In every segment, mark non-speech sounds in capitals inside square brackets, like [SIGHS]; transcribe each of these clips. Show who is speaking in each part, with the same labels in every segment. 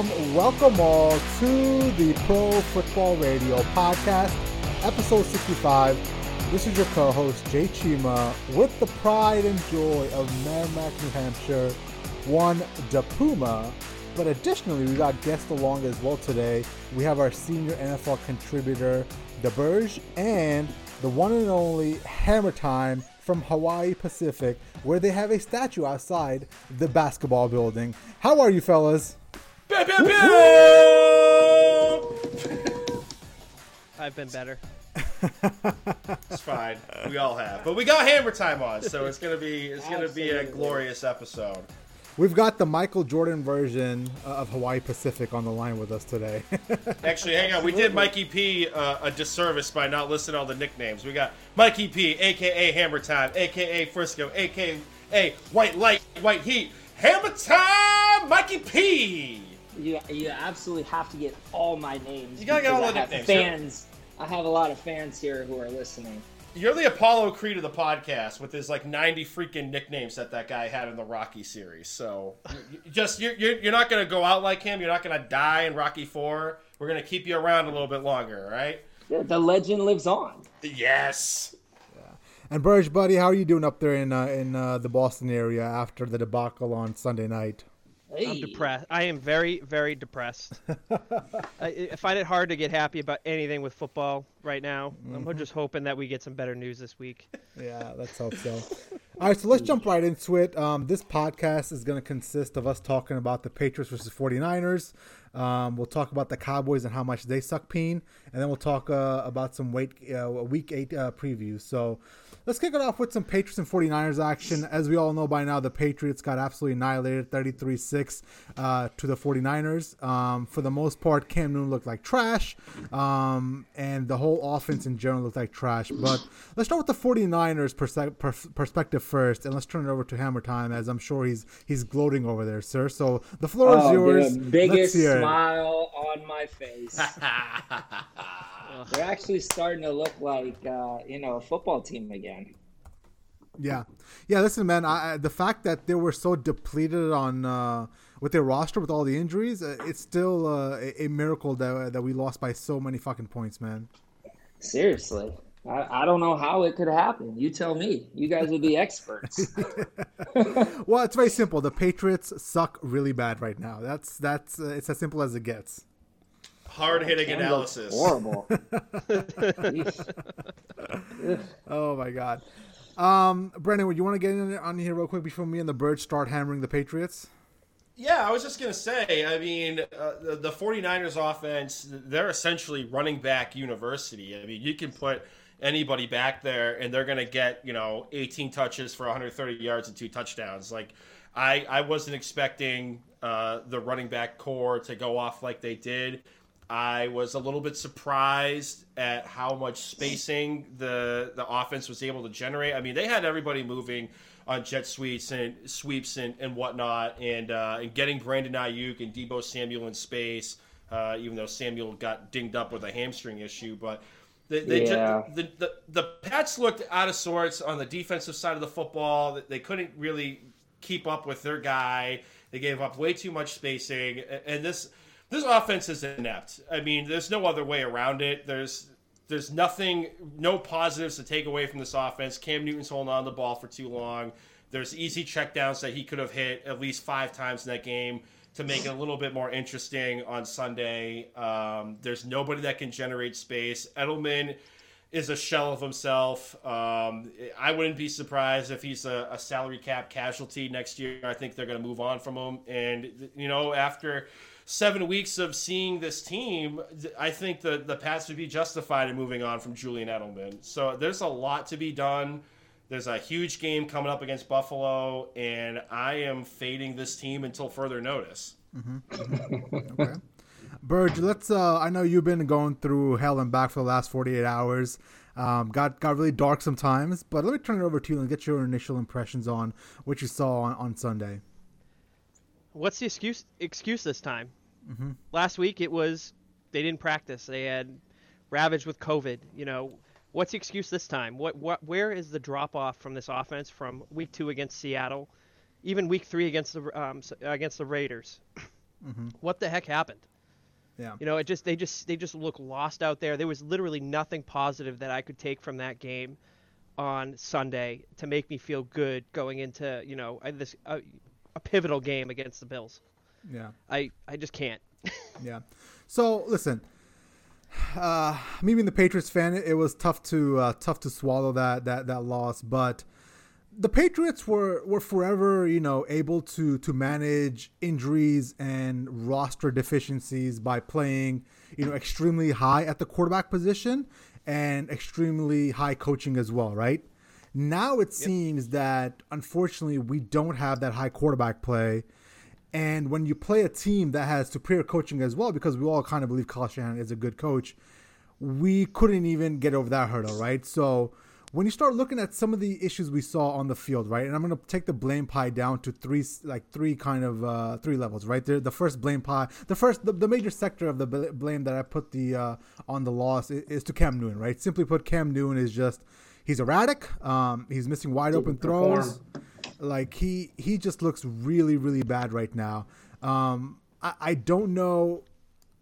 Speaker 1: welcome, welcome all to the Pro Football Radio podcast, episode 65. This is your co-host Jay Chima with the pride and joy of Merrimack, New Hampshire, one the Puma. But additionally, we got guests along as well today. We have our senior NFL contributor, The Burge, and the one and only Hammer Time from Hawaii Pacific, where they have a statue outside the basketball building. How are you, fellas?
Speaker 2: Pew, pew, pew! [LAUGHS]
Speaker 3: I've been better.
Speaker 2: It's fine. We all have, but we got Hammer Time on, so it's gonna be it's gonna be a glorious episode.
Speaker 1: We've got the Michael Jordan version uh, of Hawaii Pacific on the line with us today. [LAUGHS]
Speaker 2: Actually, hang on. We did Mikey P uh, a disservice by not listing all the nicknames. We got Mikey P, aka Hammer Time, aka Frisco, aka White Light, White Heat, Hammer Time, Mikey P.
Speaker 4: You, you absolutely have to get all my names.
Speaker 2: You gotta get all the
Speaker 4: I have
Speaker 2: nicknames,
Speaker 4: Fans, I have a lot of fans here who are listening.
Speaker 2: You're the Apollo Creed of the podcast with his like 90 freaking nicknames that that guy had in the Rocky series. So you- you just you're, you're, you're not going to go out like him. You're not going to die in Rocky 4. We're going to keep you around a little bit longer, right?
Speaker 4: The, the legend lives on.
Speaker 2: Yes.
Speaker 1: and Burge, buddy, how are you doing up there in uh, in uh, the Boston area after the debacle on Sunday night?
Speaker 4: Hey.
Speaker 3: I'm depressed. I am very, very depressed. [LAUGHS] I, I find it hard to get happy about anything with football right now. I'm just hoping that we get some better news this week.
Speaker 1: Yeah, let's hope so. All right, so let's jump right into it. Um, this podcast is going to consist of us talking about the Patriots versus 49ers. Um, we'll talk about the Cowboys and how much they suck peen, and then we'll talk uh, about some weight, uh, week eight uh, previews. So let's kick it off with some Patriots and 49ers action. As we all know by now, the Patriots got absolutely annihilated 33 6 uh, to the 49ers. Um, for the most part, Cam Newton looked like trash, um, and the whole offense in general looked like trash. But let's start with the 49ers perse- per- perspective first, and let's turn it over to Hammer Time, as I'm sure he's he's gloating over there, sir. So the floor is
Speaker 4: Oh,
Speaker 1: yours.
Speaker 4: dude, biggest
Speaker 1: hear it.
Speaker 4: smile on my face. [LAUGHS] They're actually starting to look like uh, you know a football team again.
Speaker 1: Yeah, yeah. Listen, man. I, I- the fact that they were so depleted on uh, with their roster with all the injuries, uh, it's still uh, a, a miracle that that we lost by so many fucking points, man.
Speaker 4: Seriously. I, I don't know how it could happen. You tell me. You guys are the experts. [LAUGHS]
Speaker 1: Well, it's very simple. The Patriots suck really bad right now. That's that's uh, it's as simple as it gets.
Speaker 2: Hard hitting
Speaker 4: Cam
Speaker 2: analysis.
Speaker 4: Horrible. [LAUGHS]
Speaker 1: Oh my god. Um, Brendan, would you want to get in on here real quick before me and the Birds start hammering the Patriots?
Speaker 2: Yeah, I was just going to say, I mean, uh, the, the 49ers offense, they're essentially running back university. I mean, you can put anybody back there and they're going to get, you know, 18 touches for 130 yards and two touchdowns. Like, I, I wasn't expecting uh, the running back corps to go off like they did. I was a little bit surprised at how much spacing the the offense was able to generate. I mean, they had everybody moving on jet sweeps and sweeps and, and whatnot, and uh, and getting Brandon Aiyuk and Deebo Samuel in space. Uh, even though Samuel got dinged up with a hamstring issue, but they, they
Speaker 4: Yeah.
Speaker 2: just, the, the the Pats looked out of sorts on the defensive side of the football. They couldn't really keep up with their guy. They gave up way too much spacing, and this this offense is inept. I mean, there's no other way around it. There's there's nothing, no positives to take away from this offense. Cam Newton's holding on the ball for too long. There's easy checkdowns that he could have hit at least five times in that game to make it a little bit more interesting on Sunday. Um, there's nobody that can generate space. Edelman is a shell of himself. Um, I wouldn't be surprised if he's a, a salary cap casualty next year. I think they're going to move on from him. And, you know, after seven weeks of seeing this team, I think the, the Pats would be justified in moving on from Julian Edelman. So there's a lot to be done. There's a huge game coming up against Buffalo, and I am fading this team until further notice. [LAUGHS]
Speaker 1: Okay. Burge, let's. Uh, I know you've been going through hell and back for the last 48 hours. Um, got got really dark sometimes, but let me turn it over to you and get your initial impressions on what you saw on, on Sunday.
Speaker 3: What's the excuse excuse this time? Last week it was they didn't practice. They had ravaged with COVID. You know, what's the excuse this time? What what where is the drop off from this offense from week two against Seattle, even week three against the um, against the Raiders? [COUGHS] What the heck happened?
Speaker 1: Yeah.
Speaker 3: You know, it just they just they just look lost out there. There was literally nothing positive that I could take from that game on Sunday to make me feel good going into you know this uh, a pivotal game against the Bills.
Speaker 1: Yeah.
Speaker 3: I I just can't. [LAUGHS]
Speaker 1: Yeah. So listen, uh, me being the Patriots fan, it, it was tough to uh, tough to swallow that that that loss, but the Patriots were were forever, you know, able to to manage injuries and roster deficiencies by playing, you know, extremely high at the quarterback position and extremely high coaching as well, right? Now it seems that unfortunately we don't have that high quarterback play. And when you play a team that has superior coaching as well, because we all kind of believe Kyle Shanahan is a good coach, we couldn't even get over that hurdle, right? So when you start looking at some of the issues we saw on the field, right, and I'm going to take the blame pie down to three, like three kind of uh, three levels, right? There, the first blame pie, the first, the, the major sector of the blame that I put the uh, on the loss is, is to Cam Newton, right? Simply put, Cam Newton is just he's erratic. Um, he's missing wide open throws. Like he he just looks really really bad right now. Um, I, I don't know.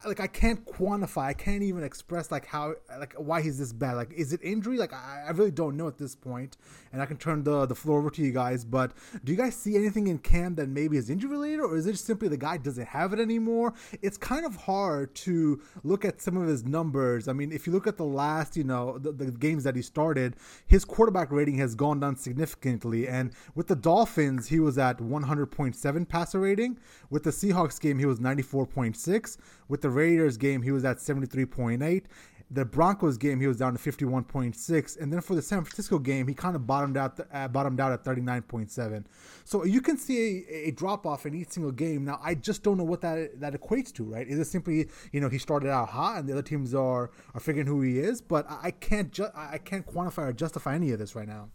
Speaker 1: Like I can't quantify. I can't even express like how like why he's this bad. Like is it injury? Like I, I really don't know at this point. And I can turn the the floor over to you guys. But do you guys see anything in Cam that maybe is injury related, or is it simply the guy doesn't have it anymore? It's kind of hard to look at some of his numbers. I mean, if you look at the last, you know, the, the games that he started, his quarterback rating has gone down significantly. And with the Dolphins, he was at 100.7 passer rating. With the Seahawks game, he was 94.6. With the Raiders game, he was at 73.8. The Broncos game, he was down to 51.6, and then for the San Francisco game, he kind of bottomed out, uh, bottomed out at 39.7. So you can see a, a drop off in each single game. Now, I just don't know what that that equates to, right? Is it simply, you know, he started out hot, and the other teams are are figuring who he is? But I, I can't ju- I can't quantify or justify any of this right now.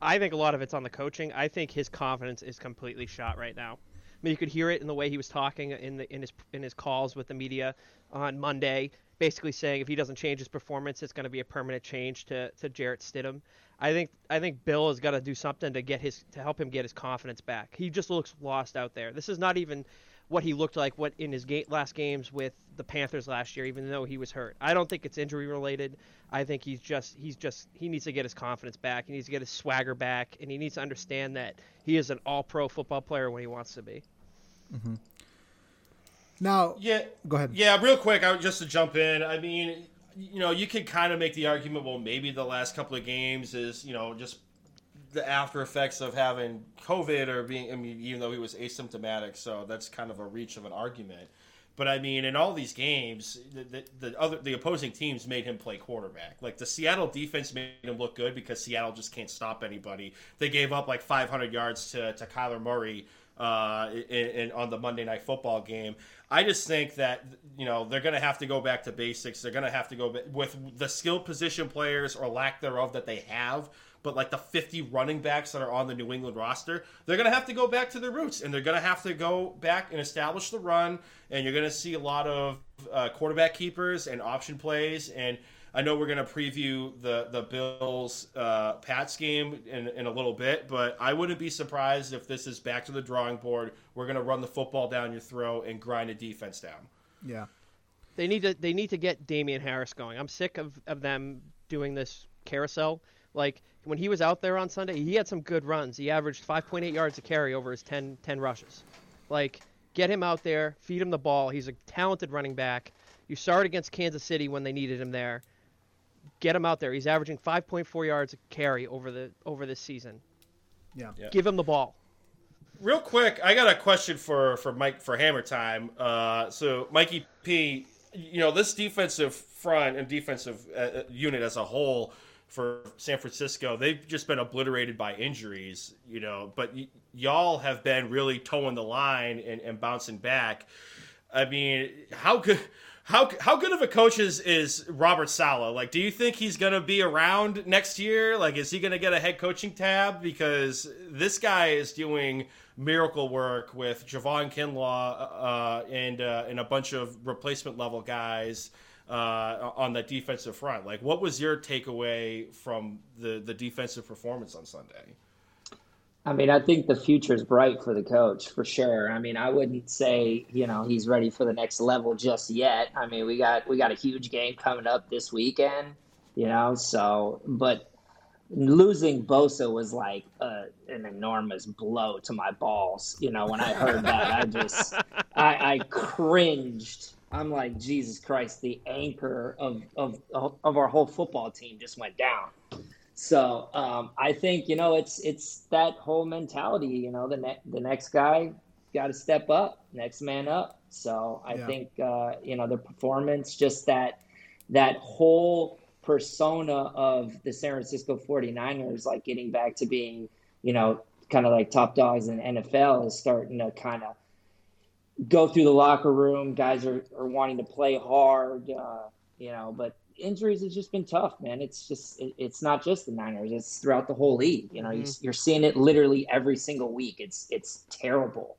Speaker 3: I think a lot of it's on the coaching. I think his confidence is completely shot right now. Mean, you could hear it in the way he was talking in the in his in his calls with the media on Monday, basically saying if he doesn't change his performance, it's going to be a permanent change to to Jarrett Stidham. I think I think Bill has got to do something to get his to help him get his confidence back. He just looks lost out there. This is not even what he looked like what in his ga- last games with the Panthers last year, even though he was hurt. I don't think it's injury related. I think he's just he's just he needs to get his confidence back. He needs to get his swagger back, and he needs to understand that he is an All-Pro football player when he wants to be. Mm-hmm.
Speaker 1: Now,
Speaker 2: Yeah.
Speaker 1: Go ahead.
Speaker 2: Yeah, real quick, I, just to jump in. I mean, you know, you could kind of make the argument, well, maybe the last couple of games is, you know, just the after effects of having COVID or being, I mean, even though he was asymptomatic, so that's kind of a reach of an argument. But I mean, in all these games, the, the, the other the opposing teams made him play quarterback. Like the Seattle defense made him look good because Seattle just can't stop anybody. They gave up like 500 yards to to Kyler Murray uh, in, in, on the Monday Night Football game. I just think that you know they're going to have to go back to basics. They're going to have to go with the skill position players or lack thereof that they have. But like the 50 running backs that are on the New England roster, they're going to have to go back to their roots and they're going to have to go back and establish the run. And you're going to see a lot of uh, quarterback keepers and option plays. And I know we're going to preview the the Bills uh, Pats game in, in a little bit, but I wouldn't be surprised if this is back to the drawing board. We're going to run the football down your throat and grind a defense down.
Speaker 1: yeah,
Speaker 3: They need to they need to get Damien Harris going. I'm sick of, of them doing this carousel. Like when he was out there on Sunday, he had some good runs. He averaged 5.8 yards a carry over his 10, 10 rushes. Like get him out there, feed him the ball. He's a talented running back. You started against Kansas City when they needed him there. Get him out there. He's averaging 5.4 yards a carry over the over this season.
Speaker 1: yeah,
Speaker 2: Yeah.
Speaker 3: Give him the ball.
Speaker 2: Real quick, I got a question for for Mike for Hammer Time. Uh, so, Mikey P, you know this defensive front and defensive uh, unit as a whole for San Francisco, they've just been obliterated by injuries. You know, but y- y'all have been really toeing the line and, and bouncing back. I mean, how good? How, how good of a coach is, is Robert Saleh? Like, do you think he's going to be around next year? Like, is he going to get a head coaching tab? Because this guy is doing miracle work with Javon Kinlaw uh, and uh, and a bunch of replacement level guys uh, on that defensive front. Like, what was your takeaway from the the defensive performance on Sunday?
Speaker 4: I mean, I think the future is bright for the coach for sure. I mean, I wouldn't say you know he's ready for the next level just yet. I mean, we got we got a huge game coming up this weekend, you know. So, but losing Bosa was like a, an enormous blow to my balls. You know, when I heard that, I just I, I cringed. I'm like, Jesus Christ, the anchor of of of our whole football team just went down. So um, I think you know it's it's that whole mentality. You know, the ne- the next guy got to step up, next man up. So I
Speaker 1: Yeah.
Speaker 4: think uh, you know the performance, just that that whole persona of the San Francisco 49ers, like getting back to being you know kind of like top dogs in the NFL, is starting to kind of go through the locker room. Guys are, are wanting to play hard, uh, you know, but injuries has just been tough, man. It's just it, it's not just the Niners; it's throughout the whole league. You know, you, you're seeing it literally every single week. It's it's terrible.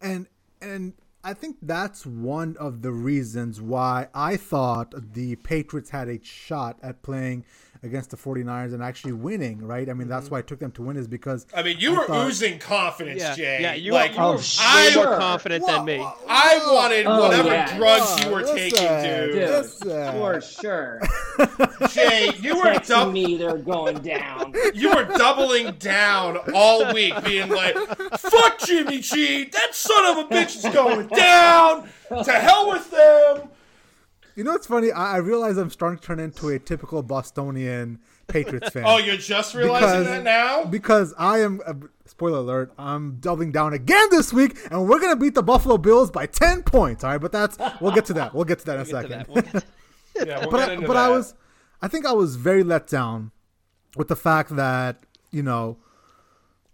Speaker 1: and and I think that's one of the reasons why I thought the Patriots had a shot at playing against the 49ers and actually winning, right? I mean, that's mm-hmm. why I took them to win is because
Speaker 2: I mean, you were
Speaker 1: thought-
Speaker 2: oozing confidence,
Speaker 3: Yeah,
Speaker 2: Jay.
Speaker 3: yeah, you,
Speaker 2: like,
Speaker 3: you were
Speaker 4: Oh,
Speaker 3: way
Speaker 2: I,
Speaker 3: more
Speaker 4: sure.
Speaker 3: confident than me.
Speaker 2: I wanted
Speaker 4: Oh,
Speaker 2: whatever
Speaker 4: yeah.
Speaker 2: drugs you oh, were
Speaker 1: Listen,
Speaker 2: taking, dude.
Speaker 4: Dude,
Speaker 1: Listen.
Speaker 4: for sure. [LAUGHS]
Speaker 2: Jay, you were
Speaker 4: Texting
Speaker 2: dub-
Speaker 4: me, they're going down. [LAUGHS]
Speaker 2: you were doubling down all week, being like, "Fuck Jimmy G, that son of a bitch is going down. To hell with them."
Speaker 1: You know what's funny? I, I realize I'm starting to turn into a typical Bostonian Patriots [LAUGHS] fan.
Speaker 2: Oh, you're just realizing that now?
Speaker 1: Because I am, uh, spoiler alert, I'm doubling down again this week, and we're gonna beat the Buffalo Bills by ten points. All right, but that's we'll get to that. We'll get to that in a second.
Speaker 3: We'll get to- [LAUGHS]
Speaker 2: Yeah, we'll
Speaker 1: but I,
Speaker 2: into
Speaker 1: but I was, I think I was very let down with the fact that you know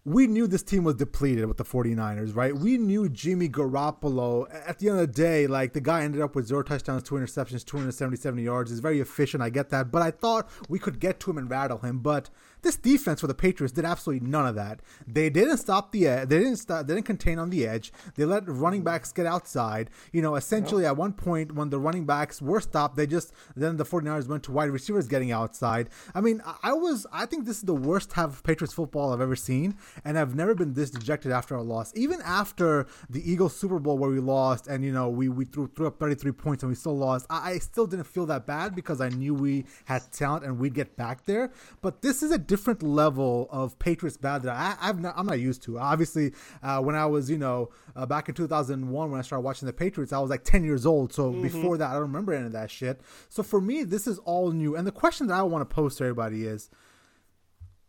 Speaker 1: we knew this team was depleted with the 49ers, right? We knew Jimmy Garoppolo, at the end of the day, like the guy ended up with zero touchdowns, two interceptions, 277 yards. He's very efficient, I get that. But I thought we could get to him and rattle him. But this defense for the Patriots did absolutely none of that. They didn't stop the edge. They didn't stop, they didn't contain on the edge. They let running backs get outside. You know, essentially at one point when the running backs were stopped, they just then the 49ers went to wide receivers getting outside. I mean, I- I was I think this is the worst half of Patriots football I've ever seen, and I've never been this dejected after a loss. Even after the Eagles Super Bowl where we lost and you know we, we threw, threw up 33 points and we still lost, I, I still didn't feel that bad because I knew we had talent and we'd get back there. But this is a different level of Patriots bad that I, I've not, I'm not used to. Obviously, uh, when I was you know uh, back in 2001 when I started watching the Patriots, I was like 10 years old. So before that, I don't remember any of that shit. So for me, this is all new. And the question that I want to pose to everybody is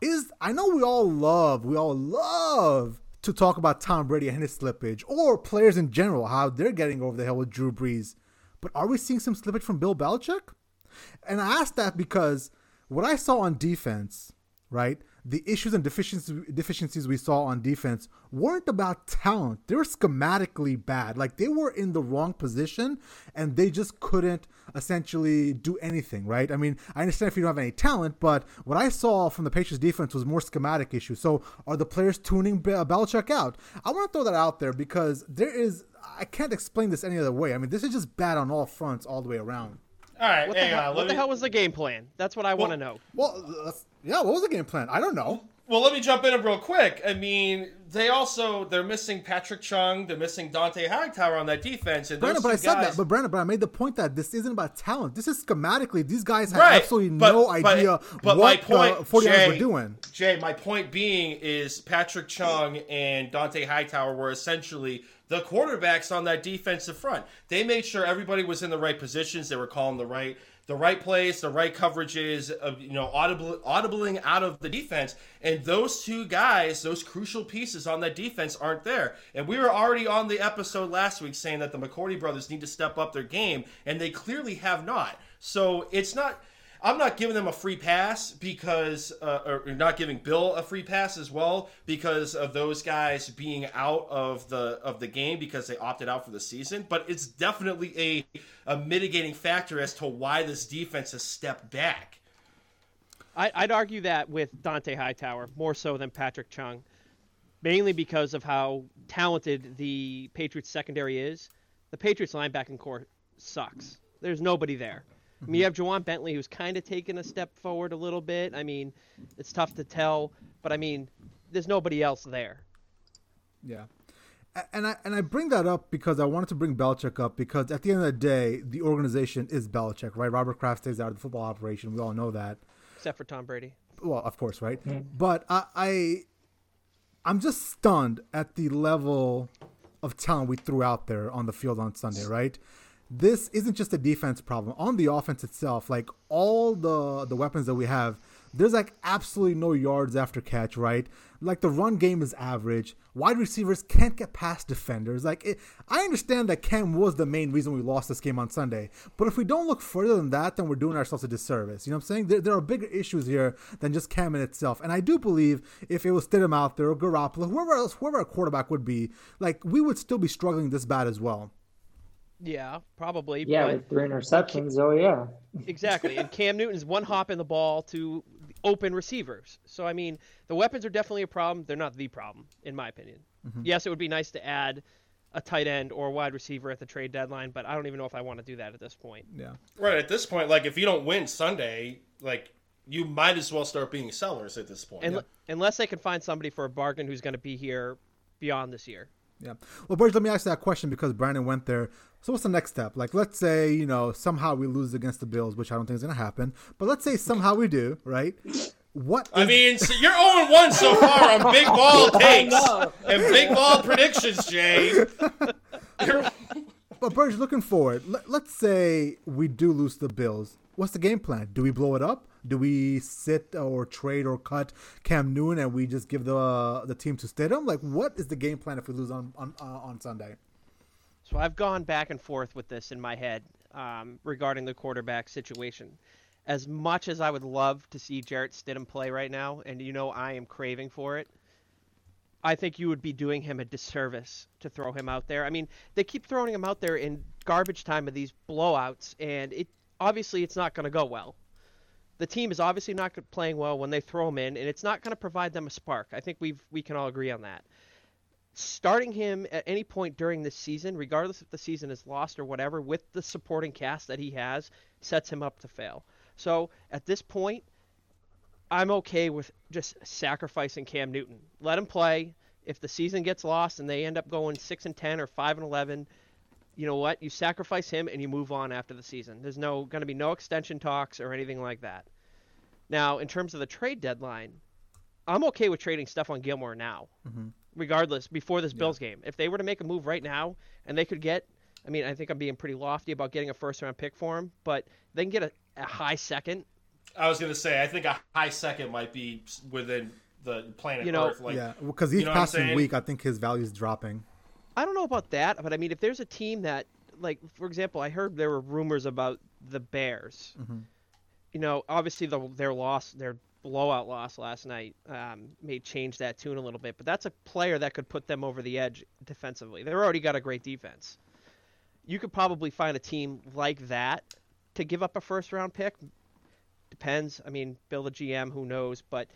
Speaker 1: is I know we all love, we all love to talk about Tom Brady and his slippage, or players in general, how they're getting over the hill with Drew Brees. But are we seeing some slippage from Bill Belichick? And I ask that because what I saw on defense, right? The issues and deficiencies deficiencies we saw on defense weren't about talent. They were schematically bad. Like they were in the wrong position and they just couldn't essentially do anything, right? I mean, I understand if you don't have any talent, but what I saw from the Patriots defense was more schematic issues. So are the players tuning Be- Belichick out? I want to throw that out there because there is I can't explain this any other way. I mean, this is just bad on all fronts all the way around.
Speaker 2: All right,
Speaker 3: What, the hell,
Speaker 2: on.
Speaker 3: what
Speaker 2: Let
Speaker 3: the hell was the game plan? That's what I want to know.
Speaker 1: Well, that's, yeah, what was the game plan? I don't know.
Speaker 2: well, let me jump in real quick. I mean, they also they're missing Patrick Chung, they're missing Dante Hightower on that defense, and
Speaker 1: Brandon, but I
Speaker 2: two
Speaker 1: said that. But Brandon, but I made the point that this isn't about talent. This is schematically. These guys have
Speaker 2: right?
Speaker 1: absolutely
Speaker 2: but,
Speaker 1: no
Speaker 2: but-
Speaker 1: idea
Speaker 2: but
Speaker 1: what
Speaker 2: my point,
Speaker 1: the 49ers
Speaker 2: Jay,
Speaker 1: were doing.
Speaker 2: Jay, my point being is Patrick Chung and Dante Hightower were essentially the quarterbacks on that defensive front. They made sure everybody was in the right positions. They were calling the right the right plays, the right coverages, you know, audible, audibling out of the defense. And those two guys, those crucial pieces on that defense, aren't there. And we were already on the episode last week saying that the McCourty brothers need to step up their game, and they clearly have not. So it's not. I'm not giving them a free pass because, uh, or not giving Bill a free pass as well because of those guys being out of the of the game because they opted out for the season. But it's definitely a a mitigating factor as to why this defense has stepped back.
Speaker 3: I, I'd argue that with Dante Hightower more so than Patrick Chung, mainly because of how talented the Patriots secondary is. The Patriots linebacking corps sucks. There's nobody there. I mean, you have Ja'Whaun Bentley, who's kind of taken a step forward a little bit. I mean, it's tough to tell, but I mean, there's nobody else there.
Speaker 1: Yeah. And I and I bring that up because I wanted to bring Belichick up because at the end of the day, the organization is Belichick, right? Robert Kraft stays out of the football operation. We all know that.
Speaker 3: Except for Tom Brady.
Speaker 1: Well, of course, right? But I, I I'm just stunned at the level of talent we threw out there on the field on Sunday, right? This isn't just a defense problem. On the offense itself, like all the the weapons that we have, there's like absolutely no yards after catch, right? Like the run game is average. Wide receivers can't get past defenders. Like it, I understand that Cam was the main reason we lost this game on Sunday, but if we don't look further than that, then we're doing ourselves a disservice. You know what I'm saying? There, there are bigger issues here than just Cam in itself. And I do believe if it was Stidham out there or Garoppolo, whoever else, whoever our quarterback would be, like we would still be struggling this bad as well.
Speaker 3: Yeah, probably.
Speaker 4: Yeah,
Speaker 3: but
Speaker 4: with three interceptions. Oh yeah.
Speaker 3: exactly. And [LAUGHS] Cam Newton's one hop in the ball to open receivers. So I mean, the weapons are definitely a problem. They're not the problem, in my opinion.
Speaker 1: Mm-hmm.
Speaker 3: Yes, it would be nice to add a tight end or a wide receiver at the trade deadline, but I don't even know if I want to do that at this point.
Speaker 1: Yeah.
Speaker 2: Right at this point, like if you don't win Sunday, like you might as well start being sellers at this point.
Speaker 3: And, Unless they can find somebody for a bargain who's going to be here beyond this year.
Speaker 1: Yeah. Well, Burge, let me ask that question because Brandon went there. So what's the next step? Like, let's say, you know, somehow we lose against the Bills, which I don't think is going to happen. But let's say somehow we do, right? What?
Speaker 2: I mean, so you're 0 1 so far on big ball [LAUGHS] takes and big ball predictions, Jay. You're- [LAUGHS]
Speaker 1: but Burge, looking forward, let, let's say we do lose the Bills. What's the game plan? Do we blow it up? Do we sit or trade or cut Cam Newton and we just give the the team to Stidham? Like, what is the game plan if we lose on on uh, on Sunday?
Speaker 3: So I've gone back and forth with this in my head um, regarding the quarterback situation. As much as I would love to see Jarrett Stidham play right now, and you know I am craving for it, I think you would be doing him a disservice to throw him out there. I mean, they keep throwing him out there in garbage time of these blowouts, and it obviously it's not going to go well. The team is obviously not playing well when they throw him in, and it's not going to provide them a spark. I think we've we can all agree on that starting him at any point during this season, regardless if the season is lost or whatever, with the supporting cast that he has, sets him up to fail. So at this point, I'm okay with just sacrificing Cam Newton. Let him play. If the season gets lost and they end up going six and ten or five and eleven, you know what? You sacrifice him and you move on after the season. There's no going to be no extension talks or anything like that. Now, in terms of the trade deadline, I'm okay with trading Stephon Gilmore now mm-hmm. regardless before this Bills game. If they were to make a move right now and they could get, I mean, I think I'm being pretty lofty about getting a first round pick for him, but they can get a, a high second.
Speaker 2: I was going to say, I think a high second might be within the planet
Speaker 3: You know-
Speaker 2: Earth. Like,
Speaker 1: yeah, because each
Speaker 2: you know
Speaker 1: passing week, I think his value is dropping.
Speaker 3: I don't know about that, but I mean, if there's a team that, like, for example, I heard there were rumors about the Bears. You know, obviously the, their loss, their blowout loss last night, um, may change that tune a little bit. But that's a player that could put them over the edge defensively. They've already got a great defense. You could probably find a team like that to give up a first round pick. Depends. I mean, Bill the GM, who knows? But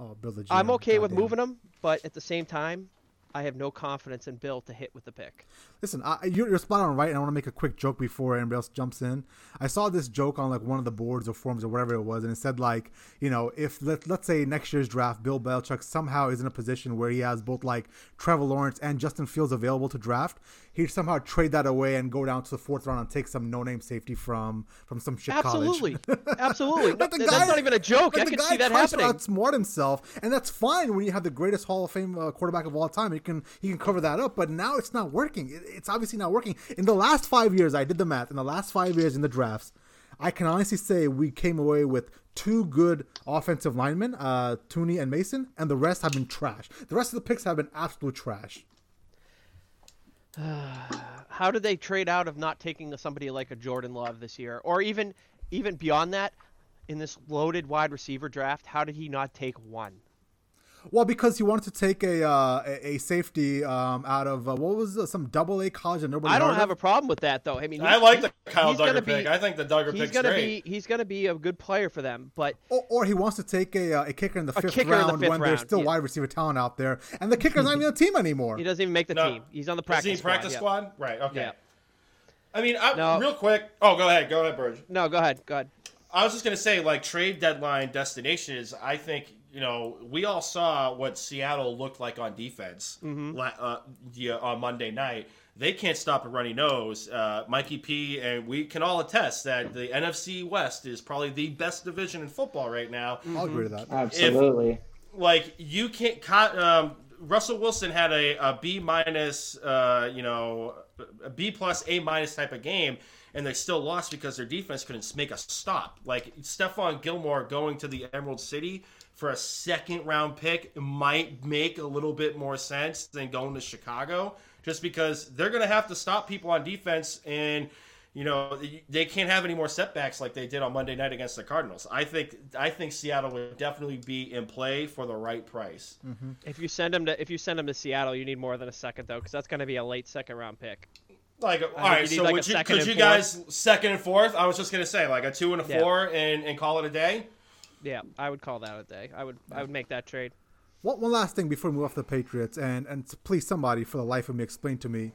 Speaker 1: Oh, Bill the
Speaker 3: I'm
Speaker 1: GM,
Speaker 3: okay with
Speaker 1: goddamn.
Speaker 3: moving them. But at the same time, I have no confidence in Bill to hit with the pick.
Speaker 1: Listen, I, you're, you're spot on, right? And I want to make a quick joke before anybody else jumps in. I saw this joke on like one of the boards or forums or whatever it was, and it said like, you know, if let let's say next year's draft, Bill Belichick somehow is in a position where he has both like Trevor Lawrence and Justin Fields available to draft, he'd somehow trade that away and go down to the fourth round and take some no-name safety from from some shit
Speaker 3: Absolutely,
Speaker 1: college. [LAUGHS]
Speaker 3: absolutely.
Speaker 1: But the
Speaker 3: That's not even a joke. I can see that happening.
Speaker 1: outsmart himself, and that's fine when you have the greatest Hall of Fame uh, quarterback of all time. He can he can cover that up. But now it's not working. It, it's obviously not working. In the last five years, I did the math. In the last five years in the drafts, I can honestly say we came away with two good offensive linemen, uh, Thuney and Mason, and the rest have been trash. The rest of the picks have been absolute trash. [SIGHS]
Speaker 3: How did they trade out of not taking somebody like a Jordan Love this year, or even even beyond that, in this loaded wide receiver draft? How did he not take one?
Speaker 1: Well, because he wanted to take a uh, a, a safety um, out of uh, what was uh, some double A college that nobody.
Speaker 3: I don't have
Speaker 1: of.
Speaker 3: a problem with that though. I mean,
Speaker 2: I like the
Speaker 3: he's-
Speaker 2: Kyle
Speaker 3: he's gonna be-
Speaker 2: pick. I think the Dugger
Speaker 3: He's
Speaker 2: pick's
Speaker 3: gonna
Speaker 2: great.
Speaker 3: be he's gonna be a good player for them, but
Speaker 1: Or, or he wants to take a, uh, a kicker in the fifth
Speaker 3: kicker in the
Speaker 1: round
Speaker 3: fifth
Speaker 1: when there's still
Speaker 3: yeah.
Speaker 1: wide receiver talent out there, and the kicker's not even on the team anymore.
Speaker 3: he doesn't even make the
Speaker 2: No.
Speaker 3: team. He's on the
Speaker 2: Is
Speaker 3: practice
Speaker 2: he in
Speaker 3: squad.
Speaker 2: practice
Speaker 3: yeah.
Speaker 2: squad? Right. Okay.
Speaker 3: Yeah.
Speaker 2: I mean, I,
Speaker 3: No.
Speaker 2: real quick. Oh, go ahead. Go ahead, Burge.
Speaker 3: No, go ahead. Go ahead.
Speaker 2: I was just gonna say, like trade deadline destinations. I think you know, we all saw what Seattle looked like on defense
Speaker 3: Mm-hmm.
Speaker 2: uh, yeah, on Monday night. They can't stop a runny nose. Uh, Mikey P, and we can all attest that the NFC West is probably the best division in football right now.
Speaker 1: I'll agree to that.
Speaker 4: Absolutely.
Speaker 2: Like, you can't. Um, Russell Wilson had a, a B minus, uh, you know, a B plus, A minus type of game, and they still lost because their defense couldn't make a stop. Like Stephon Gilmore going to the Emerald City for a second round pick might make a little bit more sense than going to Chicago, just because they're going to have to stop people on defense and. You know they can't have any more setbacks like they did on Monday night against the Cardinals. I think I think Seattle would definitely be in play for the right price. Mm-hmm.
Speaker 3: If you send them to if you send him to Seattle, you need more than a second though, because that's going to be a late second round pick.
Speaker 2: Like, all
Speaker 3: think you
Speaker 2: so
Speaker 3: like
Speaker 2: would you, could you
Speaker 3: fourth.
Speaker 2: guys second and fourth? I was just gonna say like a two and a
Speaker 3: Yeah.
Speaker 2: four and, and call it a day.
Speaker 3: Yeah, I would call that a day. I would I would make that trade.
Speaker 1: One, one last thing before we move off the Patriots, and and please somebody for the life of me explain to me,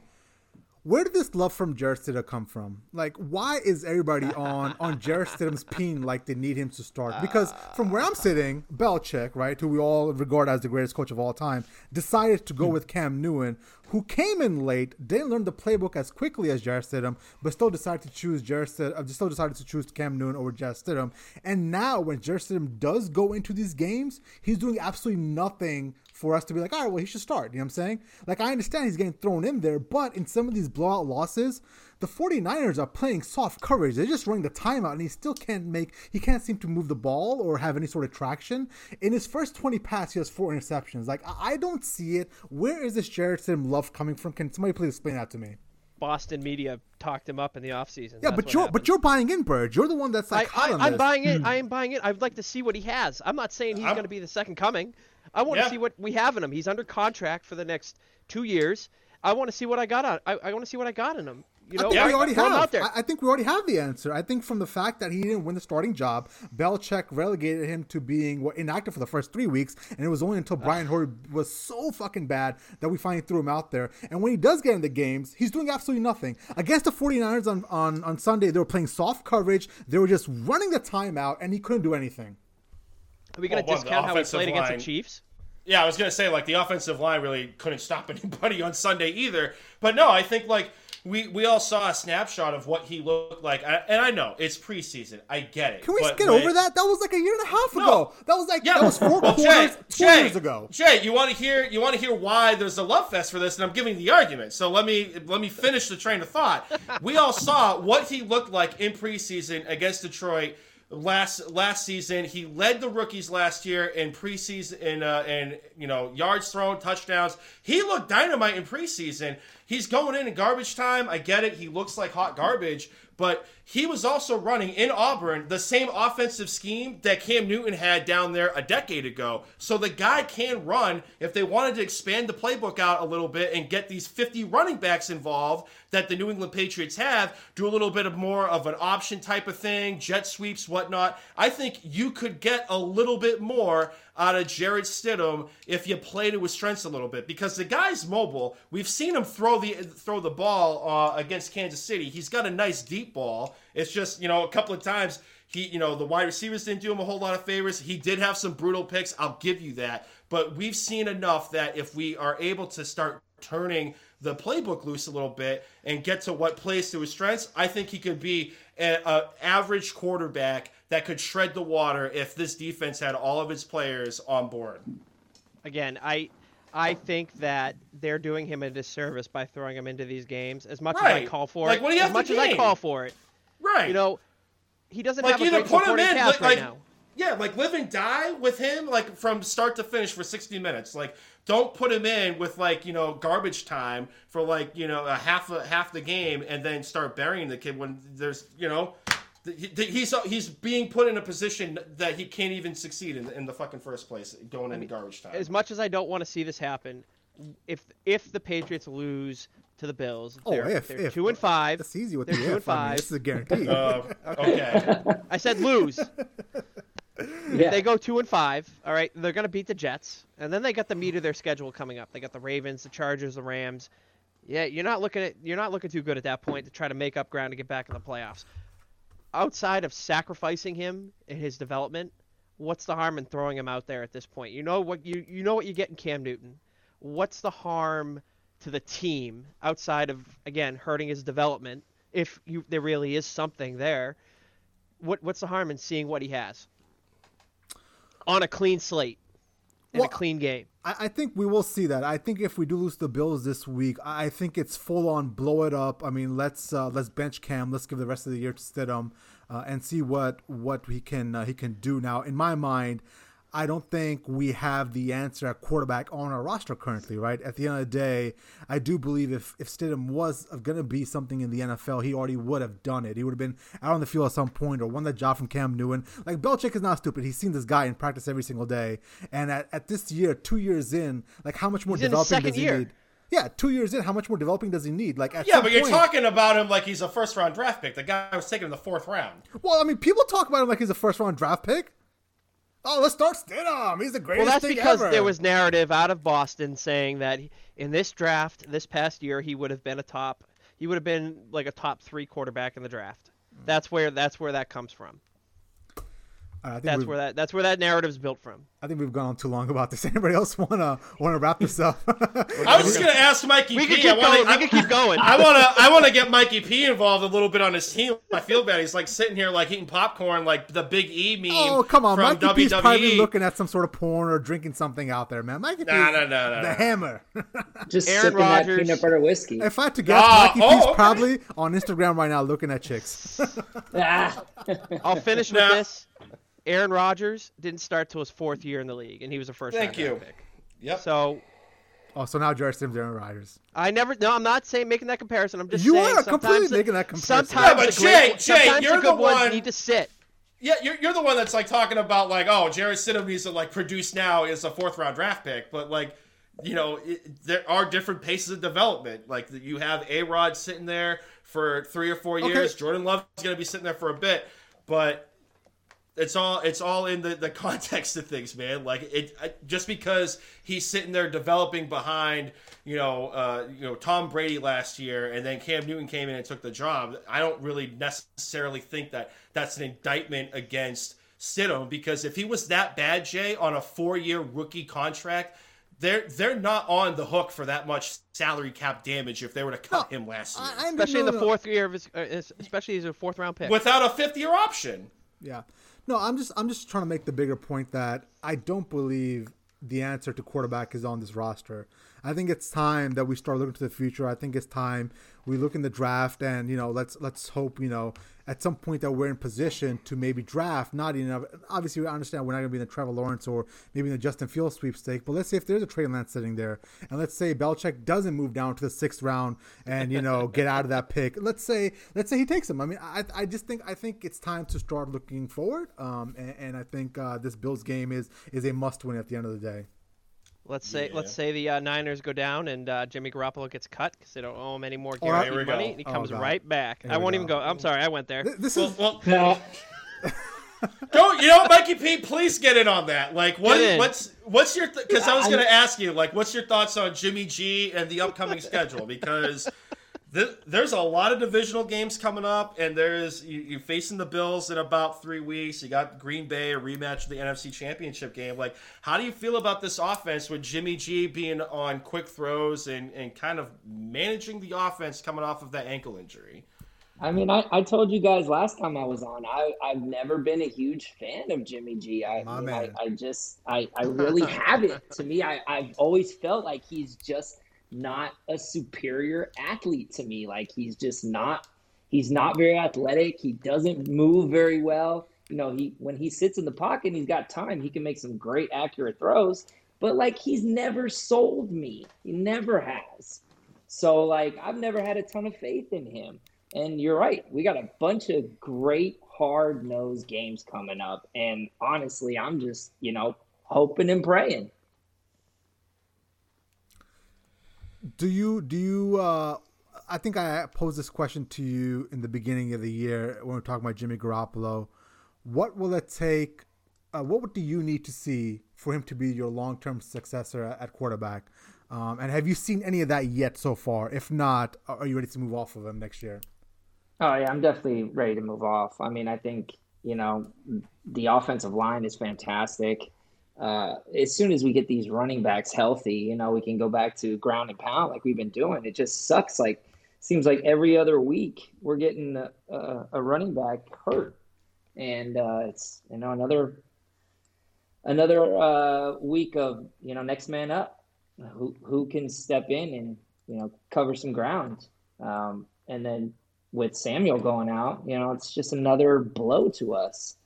Speaker 1: where did this love from Jarrett Stidham come from? Like, why is everybody on on Jarrett Stidham's [LAUGHS] peen like they need him to start? Because from where I'm sitting, Belichick, right, who we all regard as the greatest coach of all time, decided to go with Cam Newton, who came in late, didn't learn the playbook as quickly as Jarrett Stidham, but still decided to choose Jarrett Stidham, uh, still decided to choose Cam Newton over Jarrett Stidham. And now when Jarrett Stidham does go into these games, he's doing absolutely nothing for us to be like, all right, well, he should start. You know what I'm saying? Like, I understand he's getting thrown in there, but in some of these blowout losses, the 49ers are playing soft coverage. They're just running the timeout, and he still can't make, he can't seem to move the ball or have any sort of traction. In his first 20 passes, he has four interceptions. Like, I, I don't see it. Where is this Jarrett Stidham love coming from? Can somebody please explain that to me?
Speaker 3: Boston media talked him up in the offseason.
Speaker 1: Yeah,
Speaker 3: That's
Speaker 1: but you're
Speaker 3: happened.
Speaker 1: but you're buying in, Bird. You're the one that's like
Speaker 3: I, I,
Speaker 1: on
Speaker 3: I'm
Speaker 1: this.
Speaker 3: buying it. Hmm. I am buying it. I'd like to see what he has. I'm not saying he's going to be the second coming. I want to see what we have in him. He's under contract for the next two years. I want to see what I got on. I, I want to see what I got in him. You know,
Speaker 1: I think
Speaker 3: I-
Speaker 1: we already
Speaker 3: throw him
Speaker 1: have.
Speaker 3: out there.
Speaker 1: I, I think we already have the answer. I think from the fact that he didn't win the starting job, Belichick relegated him to being what, inactive for the first three weeks, and it was only until Brian Hoyer was so fucking bad that we finally threw him out there. And when he does get in the games, he's doing absolutely nothing. Against the 49ers on, on, on Sunday, they were playing soft coverage. They were just running the timeout, and he couldn't do anything.
Speaker 3: Are we going to
Speaker 2: Well,
Speaker 3: discount how he
Speaker 2: offensive
Speaker 3: played against the Chiefs?
Speaker 2: Yeah, I was gonna say like the offensive line really couldn't stop [LAUGHS] anybody on Sunday either. But no, I think like we we all saw a snapshot of what he looked like, I- and I know it's preseason. I get it.
Speaker 1: Can we get over that? That was like a year and a half
Speaker 2: No.
Speaker 1: ago. That was like
Speaker 2: Yeah,
Speaker 1: that was four
Speaker 2: well,
Speaker 1: quarters,
Speaker 2: Jay,
Speaker 1: two
Speaker 2: Jay,
Speaker 1: years ago.
Speaker 2: Jay, you want to hear you want to hear why there's a love fest for this, and I'm giving the argument. So let me let me finish the train of thought. We all saw what he looked like in preseason against Detroit last last season. He led the rookies last year in preseason in uh, in you know yards thrown, touchdowns. He looked dynamite in preseason. He's going in in garbage time. I get it. He looks like hot garbage. But he was also running in Auburn the same offensive scheme that Cam Newton had down there a decade ago. So the guy can run if they wanted to expand the playbook out a little bit and get these 50 running backs involved that the New England Patriots have, do a little bit of more of an option type of thing, jet sweeps, whatnot. I think you could get a little bit more out of Jarrett Stidham if you played to his strengths a little bit because the guy's mobile. We've seen him throw the throw the ball uh, against Kansas City. He's got a nice deep ball. It's just you know a couple of times he you know the wide receivers didn't do him a whole lot of favors. He did have some brutal picks. I'll give you that. But we've seen enough that if we are able to start turning the playbook loose a little bit and get to what plays to his strengths, I think he could be an average quarterback that could shred the water if this defense had all of its players on board.
Speaker 3: Again, I I think that they're doing him a disservice by throwing him into these games. As much as I call for
Speaker 2: Like,
Speaker 3: it,
Speaker 2: what do you
Speaker 3: as
Speaker 2: have to
Speaker 3: much as I call for it,
Speaker 2: Right.
Speaker 3: you know, he doesn't
Speaker 2: like
Speaker 3: have a
Speaker 2: either put him in, like,
Speaker 3: right now.
Speaker 2: yeah, like live and die with him, like from start to finish for sixty minutes. Like, don't put him in with like you know garbage time for like you know a half a half the game, and then start burying the kid when there's you know. th- he- He's uh, he's being put in a position that he can't even succeed in, in the fucking first place, going into garbage time.
Speaker 3: As much as I don't want to see this happen, if if the Patriots lose to the Bills,
Speaker 1: Oh,
Speaker 3: they're,
Speaker 1: if,
Speaker 3: they're
Speaker 1: if.
Speaker 3: two and five.
Speaker 1: That's easy with
Speaker 3: They're
Speaker 1: the
Speaker 3: two and
Speaker 1: if. I mean,
Speaker 3: five.
Speaker 1: this is a guarantee. [LAUGHS]
Speaker 2: Uh, okay.
Speaker 3: I said lose. [LAUGHS]
Speaker 4: Yeah.
Speaker 3: They go two and five. All right, they're gonna beat the Jets, and then they got the meat of their schedule coming up. They got the Ravens, the Chargers, the Rams. Yeah, you're not looking at you're not looking too good at that point to try to make up ground to get back in the playoffs. Outside of sacrificing him in his development, what's the harm in throwing him out there at this point? You know what you you know what you get in Cam Newton. What's the harm to the team outside of again hurting his development if you there really is something there? What what's the harm in seeing what he has on a clean slate in
Speaker 1: Well,
Speaker 3: a clean game?
Speaker 1: I, I think we will see that. I think if we do lose the Bills this week, I think it's full on blow it up. I mean, let's uh, let's bench Cam. Let's give the rest of the year to Stidham uh, and see what what he can uh, he can do. Now, in my mind, I don't think we have the answer at quarterback on our roster currently. Right at the end of the day, I do believe if if Stidham was going to be something in the NFL, he already would have done it. He would have been out on the field at some point or won that job from Cam Newton. Like Belichick is not stupid. He's seen this guy in practice every single day, and at, at this year, two years in, like how much more
Speaker 3: He's
Speaker 1: developing does he
Speaker 3: year.
Speaker 1: need? Yeah, two years in, how much more developing does he need? Like at
Speaker 2: Yeah,
Speaker 1: some
Speaker 2: but you're
Speaker 1: point-
Speaker 2: talking about him like he's a first round draft pick. The guy was taken in the fourth round.
Speaker 1: Well, I mean, people talk about him like he's a first round draft pick. Oh, let's start Stidham. He's the greatest.
Speaker 3: Well,
Speaker 1: that's
Speaker 3: because
Speaker 1: ever.
Speaker 3: there was narrative out of Boston saying that in this draft, this past year, he would have been a top. He would have been like a top three quarterback in the draft. Hmm. That's where that's where that comes from.
Speaker 1: I think
Speaker 3: That's where that that's where that narrative's built from.
Speaker 1: I think we've gone on too long about this. [LAUGHS] Anybody else wanna wanna wrap this up? [LAUGHS]
Speaker 2: I was just gonna ask Mikey
Speaker 3: We
Speaker 2: P.
Speaker 3: can keep
Speaker 2: I wanna,
Speaker 3: going. We
Speaker 2: I,
Speaker 3: can keep going. [LAUGHS]
Speaker 2: I wanna I wanna get Mikey P involved a little bit on his team. I feel bad. He's like sitting here like eating popcorn, like the Big E meme.
Speaker 1: oh, come on,
Speaker 2: from
Speaker 1: Mikey P's probably looking at some sort of porn or drinking something out there, man. Mikey P,
Speaker 2: Nah, nah, nah, nah,
Speaker 1: the
Speaker 2: nah.
Speaker 1: hammer.
Speaker 4: Just
Speaker 3: Aaron
Speaker 4: sipping
Speaker 3: Rodgers.
Speaker 4: that peanut butter whiskey.
Speaker 1: if I had to guess,
Speaker 2: Ah,
Speaker 1: Mikey P's
Speaker 2: oh, okay.
Speaker 1: probably on Instagram right now looking at chicks.
Speaker 4: Ah.
Speaker 3: I'll finish with
Speaker 2: Now-
Speaker 3: this. Aaron Rodgers didn't start till his fourth year in the league, and he was a first
Speaker 2: Thank
Speaker 3: round
Speaker 2: you.
Speaker 3: draft pick.
Speaker 2: Yep.
Speaker 3: So
Speaker 1: oh, so now Jared Sims, Aaron Rodgers.
Speaker 3: I never. No, I'm not saying making that comparison. I'm just saying,
Speaker 1: You
Speaker 3: saying
Speaker 1: are
Speaker 3: sometimes
Speaker 1: completely
Speaker 3: the-
Speaker 1: making that comparison.
Speaker 3: Sometimes
Speaker 2: Yeah, but
Speaker 3: the great,
Speaker 2: Jay, Jay, you're
Speaker 3: the good
Speaker 2: the
Speaker 3: ones
Speaker 2: one-
Speaker 3: need to sit.
Speaker 2: Yeah, you're, you're the one that's like talking about like, oh, Jarrett Stidham needs to like produce now is a fourth round draft pick, but like, you know, it, there are different paces of development. Like you have A Rod sitting there for three or four years.
Speaker 1: Okay.
Speaker 2: Jordan Love is going to be sitting there for a bit, but it's all it's all in the, the [LAUGHS] context of things, man. Like it I- just because he's sitting there developing behind, you know, uh, you know Tom Brady last year, and then Cam Newton came in and took the job. I don't really necessarily think that that's an indictment against Stidham because if he was that bad, Jay, on a four year rookie contract. They're they're not on the hook for that much salary cap damage if they were to cut him last year
Speaker 1: I, I
Speaker 3: especially in the fourth year of his, uh, especially as a fourth round pick.
Speaker 2: without a fifth year option.
Speaker 1: Yeah. No, I'm just I'm just trying to make the bigger point that I don't believe the answer to quarterback is on this roster. I think it's time that we start looking to the future. I think it's time we look in the draft and you know let's let's hope you know at some point that we're in position to maybe draft. Not know obviously we understand we're not going to be in the Trevor Lawrence or maybe in the Justin Fields sweepstake, but let's say if there's a Trey Lance sitting there and let's say Belichick doesn't move down to the sixth round and you know get out of that pick. Let's say let's say he takes him. I mean I, I just think I think it's time to start looking forward. Um, and, and I think uh, this Bills game is is a must win at the end of the day.
Speaker 3: Let's say
Speaker 2: Yeah.
Speaker 3: let's say the uh, Niners go down and uh, Jimmy Garoppolo gets cut because they don't owe him any more guaranteed
Speaker 2: Here we
Speaker 3: money, and he
Speaker 1: Oh,
Speaker 3: comes
Speaker 1: God.
Speaker 3: right back.
Speaker 1: Here
Speaker 3: I won't
Speaker 1: go.
Speaker 3: even go. I'm sorry, I went there.
Speaker 1: Th- This
Speaker 2: Well,
Speaker 1: is
Speaker 2: well
Speaker 4: No. [LAUGHS]
Speaker 2: Go, you know, Mikey P, please get in on that. Like, what? What's what's your? Because I was going to ask you, like, what's your thoughts on Jimmy G and the upcoming schedule? Because th- there's a lot of divisional games coming up, and there's you, you're facing the Bills in about three weeks. You got Green Bay a rematch of the NFC Championship game. Like, how do you feel about this offense with Jimmy G being on quick throws and and kind of managing the offense coming off of that ankle injury?
Speaker 4: I mean, I, I told you guys last time I was on, I, I've never been a huge fan of Jimmy G. I,
Speaker 1: My
Speaker 4: I, mean, I,
Speaker 1: man.
Speaker 4: I just, I, I really [LAUGHS] haven't. To me, I, I've always felt like he's just not a superior athlete to me. Like he's just not, he's not very athletic. He doesn't move very well. You know, he when he sits in the pocket and he's got time, he can make some great accurate throws. But like he's never sold me. He never has. So like I've never had a ton of faith in him. And you're right. We got a bunch of great hard nosed games coming up. And honestly, I'm just, you know, hoping and praying.
Speaker 1: Do you do you? Uh, I think I posed this question to you in the beginning of the year when we were talking about Jimmy Garoppolo. What will it take? Uh, what would do you need to see for him to be your long-term successor at, at quarterback? Um, and have you seen any of that yet so far? If not, are you ready to move off of him next year?
Speaker 4: Oh yeah, I'm definitely ready to move off. I mean, I think you know, the offensive line is fantastic. Uh, as soon as we get these running backs healthy, you know, we can go back to ground and pound like we've been doing. It just sucks. Like, seems like every other week we're getting a, a, a running back hurt, and uh, it's you know another another uh, week of you know next man up. Who who can step in and you know cover some ground, um, and then with Samuel going out, you know, it's just another blow to us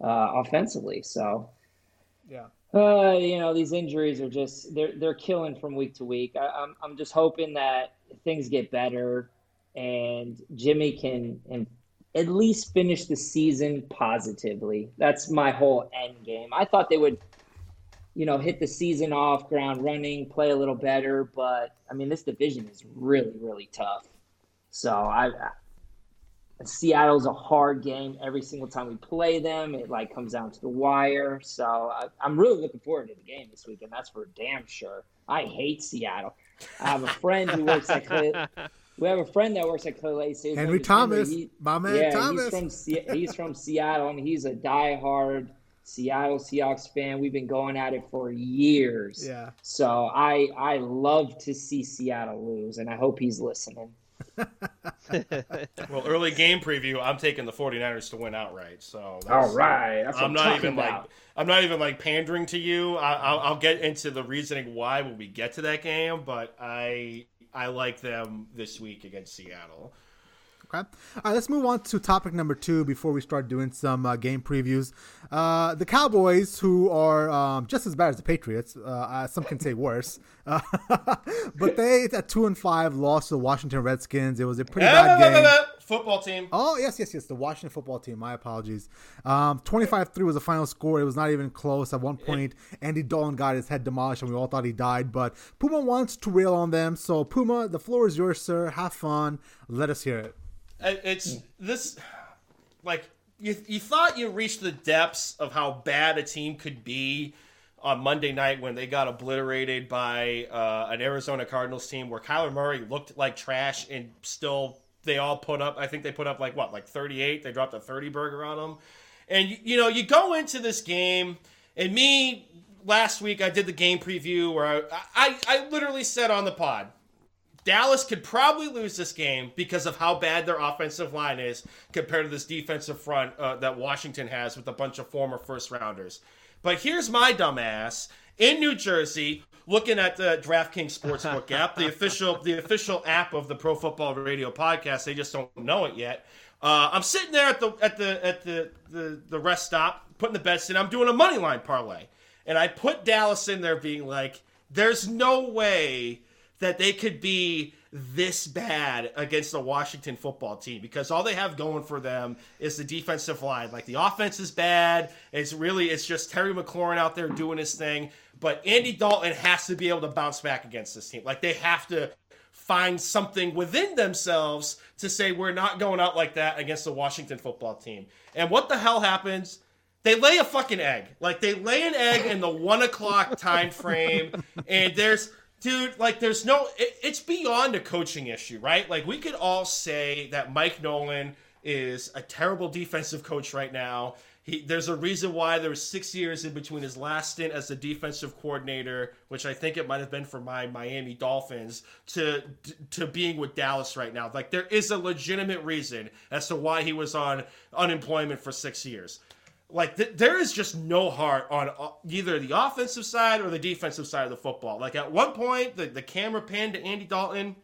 Speaker 4: uh, offensively. So,
Speaker 1: yeah,
Speaker 4: uh, you know, these injuries are just they're they're killing from week to week. I, I'm I'm just hoping that things get better and Jimmy can and at least finish the season positively. That's my whole end game. I thought they would, you know, hit the season off ground running, play a little better, but I mean, this division is really, really tough. So I, Seattle's a hard game every single time we play them. It like comes down to the wire. So I, am really looking forward to the game this weekend. That's for damn sure. I hate Seattle. I have a friend who works at [LAUGHS] we have a friend that works at Clay State.
Speaker 1: Henry Thomas, he, my man yeah, Thomas.
Speaker 4: He's from he's from Seattle and he's a diehard Seattle Seahawks fan. We've been going at it for years.
Speaker 1: Yeah.
Speaker 4: So I I love to see Seattle lose, and I hope he's listening. [LAUGHS]
Speaker 2: well, early game preview, I'm taking the 49ers to win outright. So
Speaker 4: all right, that's
Speaker 2: I'm not even about. like I'm not even like pandering to you. I, will get into the reasoning why when we get to that game, but I I like them this week against Seattle.
Speaker 1: Okay. All right, let's move on to topic number two before we start doing some uh, game previews. Uh, the Cowboys, who are um, just as bad as the Patriots, uh, some can say worse, [LAUGHS] but they at two and five lost to the Washington Redskins. It was a pretty bad game.
Speaker 2: Football team.
Speaker 1: Oh yes, yes, yes. The Washington football team. My apologies. Um, 25-3 was the final score. It was not even close. At one point, Andy Dalton got his head demolished, and we all thought he died. But Puma wants to rail on them. So Puma, the floor is yours, sir. Have fun. Let us hear it.
Speaker 2: It's this, like you. You thought you reached the depths of how bad a team could be on Monday night when they got obliterated by uh, an Arizona Cardinals team where Kyler Murray looked like trash and still they all put up. I think they put up like what, like 38. They dropped a 30 burger on them, and you, you know you go into this game and me last week I did the game preview where I, I, I literally said on the pod Dallas could probably lose this game because of how bad their offensive line is compared to this defensive front uh, that Washington has with a bunch of former first rounders. But here's my dumbass in New Jersey looking at the DraftKings Sportsbook app, the official the official app of the Pro Football Radio podcast. They just don't know it yet. Uh, I'm sitting there at the at the at the, the the rest stop, putting the bets in. I'm doing a money line parlay, and I put Dallas in there, being like, "There's no way that they could be this bad against the Washington football team because all they have going for them is the defensive line. Like the offense is bad. It's really it's just Terry McLaurin out there doing his thing. But Andy Dalton has to be able to bounce back against this team. Like they have to find something within themselves to say we're not going out like that against the Washington football team. And what the hell happens? They lay a fucking egg. Like they lay an egg in the one o'clock time frame, and there's dude, like there's no. It, it's beyond a coaching issue, right? Like we could all say that Mike Nolan is a terrible defensive coach right now he, there's a reason why there was six years in between his last stint as the defensive coordinator, which I think it might have been for my Miami Dolphins, to to being with Dallas right now. Like there is a legitimate reason as to why he was on unemployment for six years. Like th- there is just no heart on uh, either the offensive side or the defensive side of the football. Like at one point, the, the camera panned to Andy Dalton,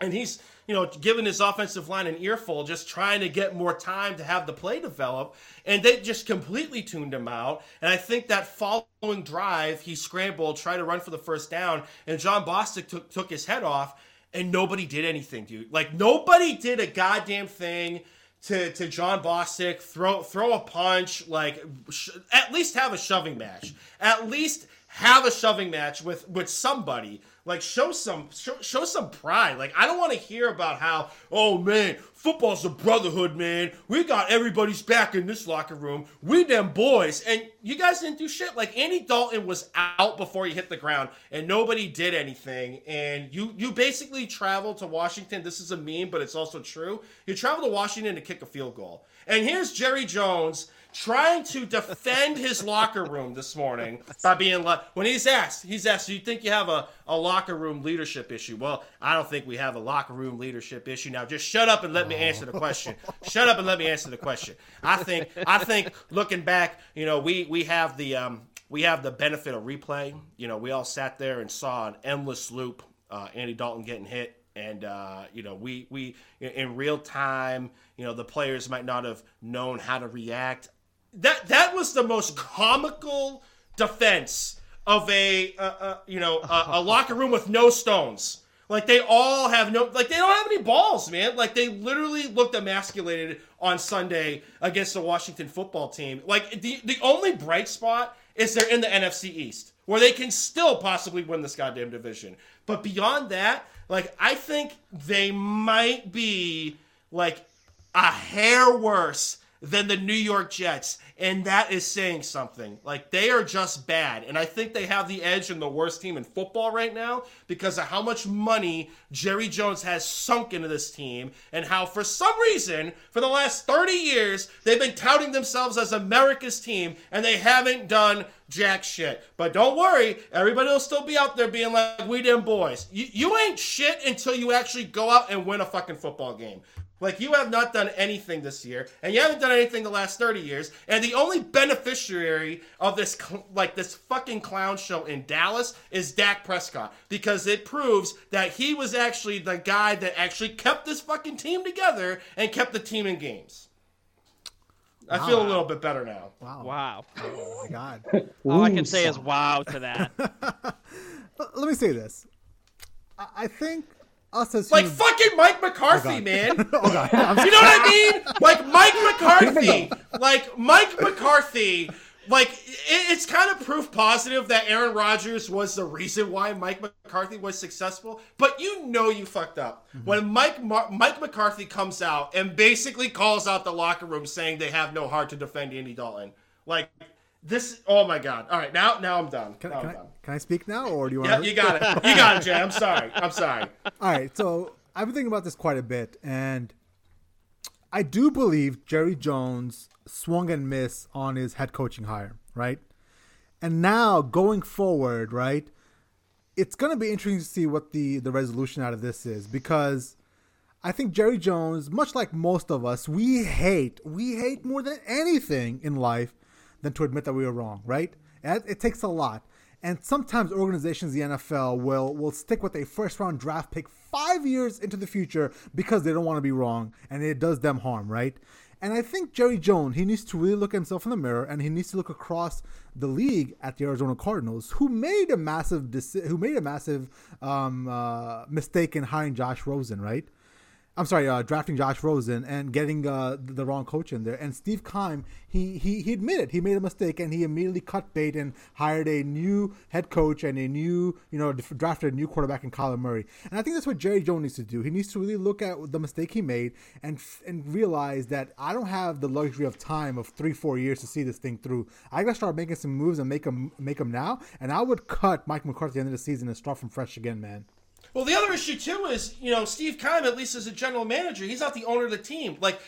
Speaker 2: and he's you know, giving his offensive line an earful, just trying to get more time to have the play develop. And they just completely tuned him out. And I think that following drive, he scrambled, tried to run for the first down, and Jon Bostic took, took his head off, and nobody did anything, dude. Like, nobody did a goddamn thing to, to Jon Bostic, throw, throw a punch, like, sh- at least have a shoving match. At least have a shoving match with with somebody. Like show some show, show some pride. Like I don't want to hear about how oh man football's a brotherhood man. We got everybody's back in this locker room. We them boys and you guys didn't do shit. Like Andy Dalton was out before he hit the ground and nobody did anything. And you you basically traveled to Washington. This is a meme, but it's also true. You travel to Washington to kick a field goal. And here's Jerry Jones trying to defend his locker room this morning by being like, when he's asked, he's asked, do you think you have a, a locker room leadership issue? Well, I don't think we have a locker room leadership issue. Now, just shut up and let me answer the question. shut up and let me answer the question. I think, I think looking back, you know, we, we have the, um, we have the benefit of replay. You know, we all sat there and saw an endless loop. Uh, Andy Dalton getting hit, and uh, you know, we we in real time, you know, the players might not have known how to react that that was the most comical defense of a uh, uh, you know a, a, [LAUGHS] locker room with no stones. Like they all have no like they don't have any balls, man. Like they literally looked emasculated on Sunday against the Washington football team. Like the the only bright spot is they're in the NFC East where they can still possibly win this goddamn division. But beyond that, like I think they might be like a hair worse than the New York Jets, and that is saying something. Like they are just bad, and I think they have the edge in the worst team in football right now because of how much money Jerry Jones has sunk into this team, and how for some reason for the last 30 years they've been touting themselves as America's team, and they haven't done jack shit. But don't worry, everybody will still be out there being like, we them boys. You, you ain't shit until you actually go out and win a fucking football game. Like you have not done anything this year, and you haven't done anything the last thirty years. And the only beneficiary of this, like this fucking clown show in Dallas, is Dak Prescott because it proves that he was actually the guy that actually kept this fucking team together and kept the team in games. I wow. feel a little bit better now.
Speaker 3: Wow! Wow!
Speaker 1: Oh my god! [LAUGHS]
Speaker 3: All I can say is wow to that. [LAUGHS]
Speaker 1: Let me say this. I think us as
Speaker 2: like fucking Mike McCarthy, oh man. [LAUGHS] oh god, [LAUGHS] you know what I mean? Like Mike [LAUGHS] McCarthy, like Mike McCarthy. Like it's kind of proof positive that Aaron Rodgers was the reason why Mike McCarthy was successful. But you know you fucked up mm-hmm. when Mike Mar- Mike McCarthy comes out and basically calls out the locker room saying they have no heart to defend Andy Dalton. Like this, oh my god! All right, now now I'm done.
Speaker 1: Can,
Speaker 2: can,
Speaker 1: I'm
Speaker 2: I,
Speaker 1: done. can I speak now, or do you want?
Speaker 2: Yeah, to... you got it. You got it, Jay. I'm sorry. I'm sorry. [LAUGHS]
Speaker 1: All right, so I've been thinking about this quite a bit, and I do believe Jerry Jones swung and missed on his head coaching hire, right? And now going forward, right, it's going to be interesting to see what the the resolution out of this is because I think Jerry Jones, much like most of us, we hate we hate more than anything in life than to admit that we were wrong, right? It takes a lot. And sometimes organizations the NFL will will stick with a first round draft pick five years into the future because they don't want to be wrong and it does them harm, right? And I think Jerry Jones, he needs to really look himself in the mirror and he needs to look across the league at the Arizona Cardinals, who made a massive who made a massive um, uh, mistake in hiring Josh Rosen, right? I'm sorry, uh, drafting Josh Rosen and getting uh, the wrong coach in there. And Steve Keim, he, he he admitted he made a mistake and he immediately cut bait and hired a new head coach and a new, you know, drafted a new quarterback in Kyler Murray. And I think that's what Jerry Jones needs to do. He needs to really look at the mistake he made and and realize that I don't have the luxury of time of three four years to see this thing through. I gotta start making some moves and make them make them now. And I would cut Mike McCarthy at the end of the season and start from fresh again, man.
Speaker 2: Well, the other issue too is you know Steve Keim, at least as a general manager, he's not the owner of the team. Like,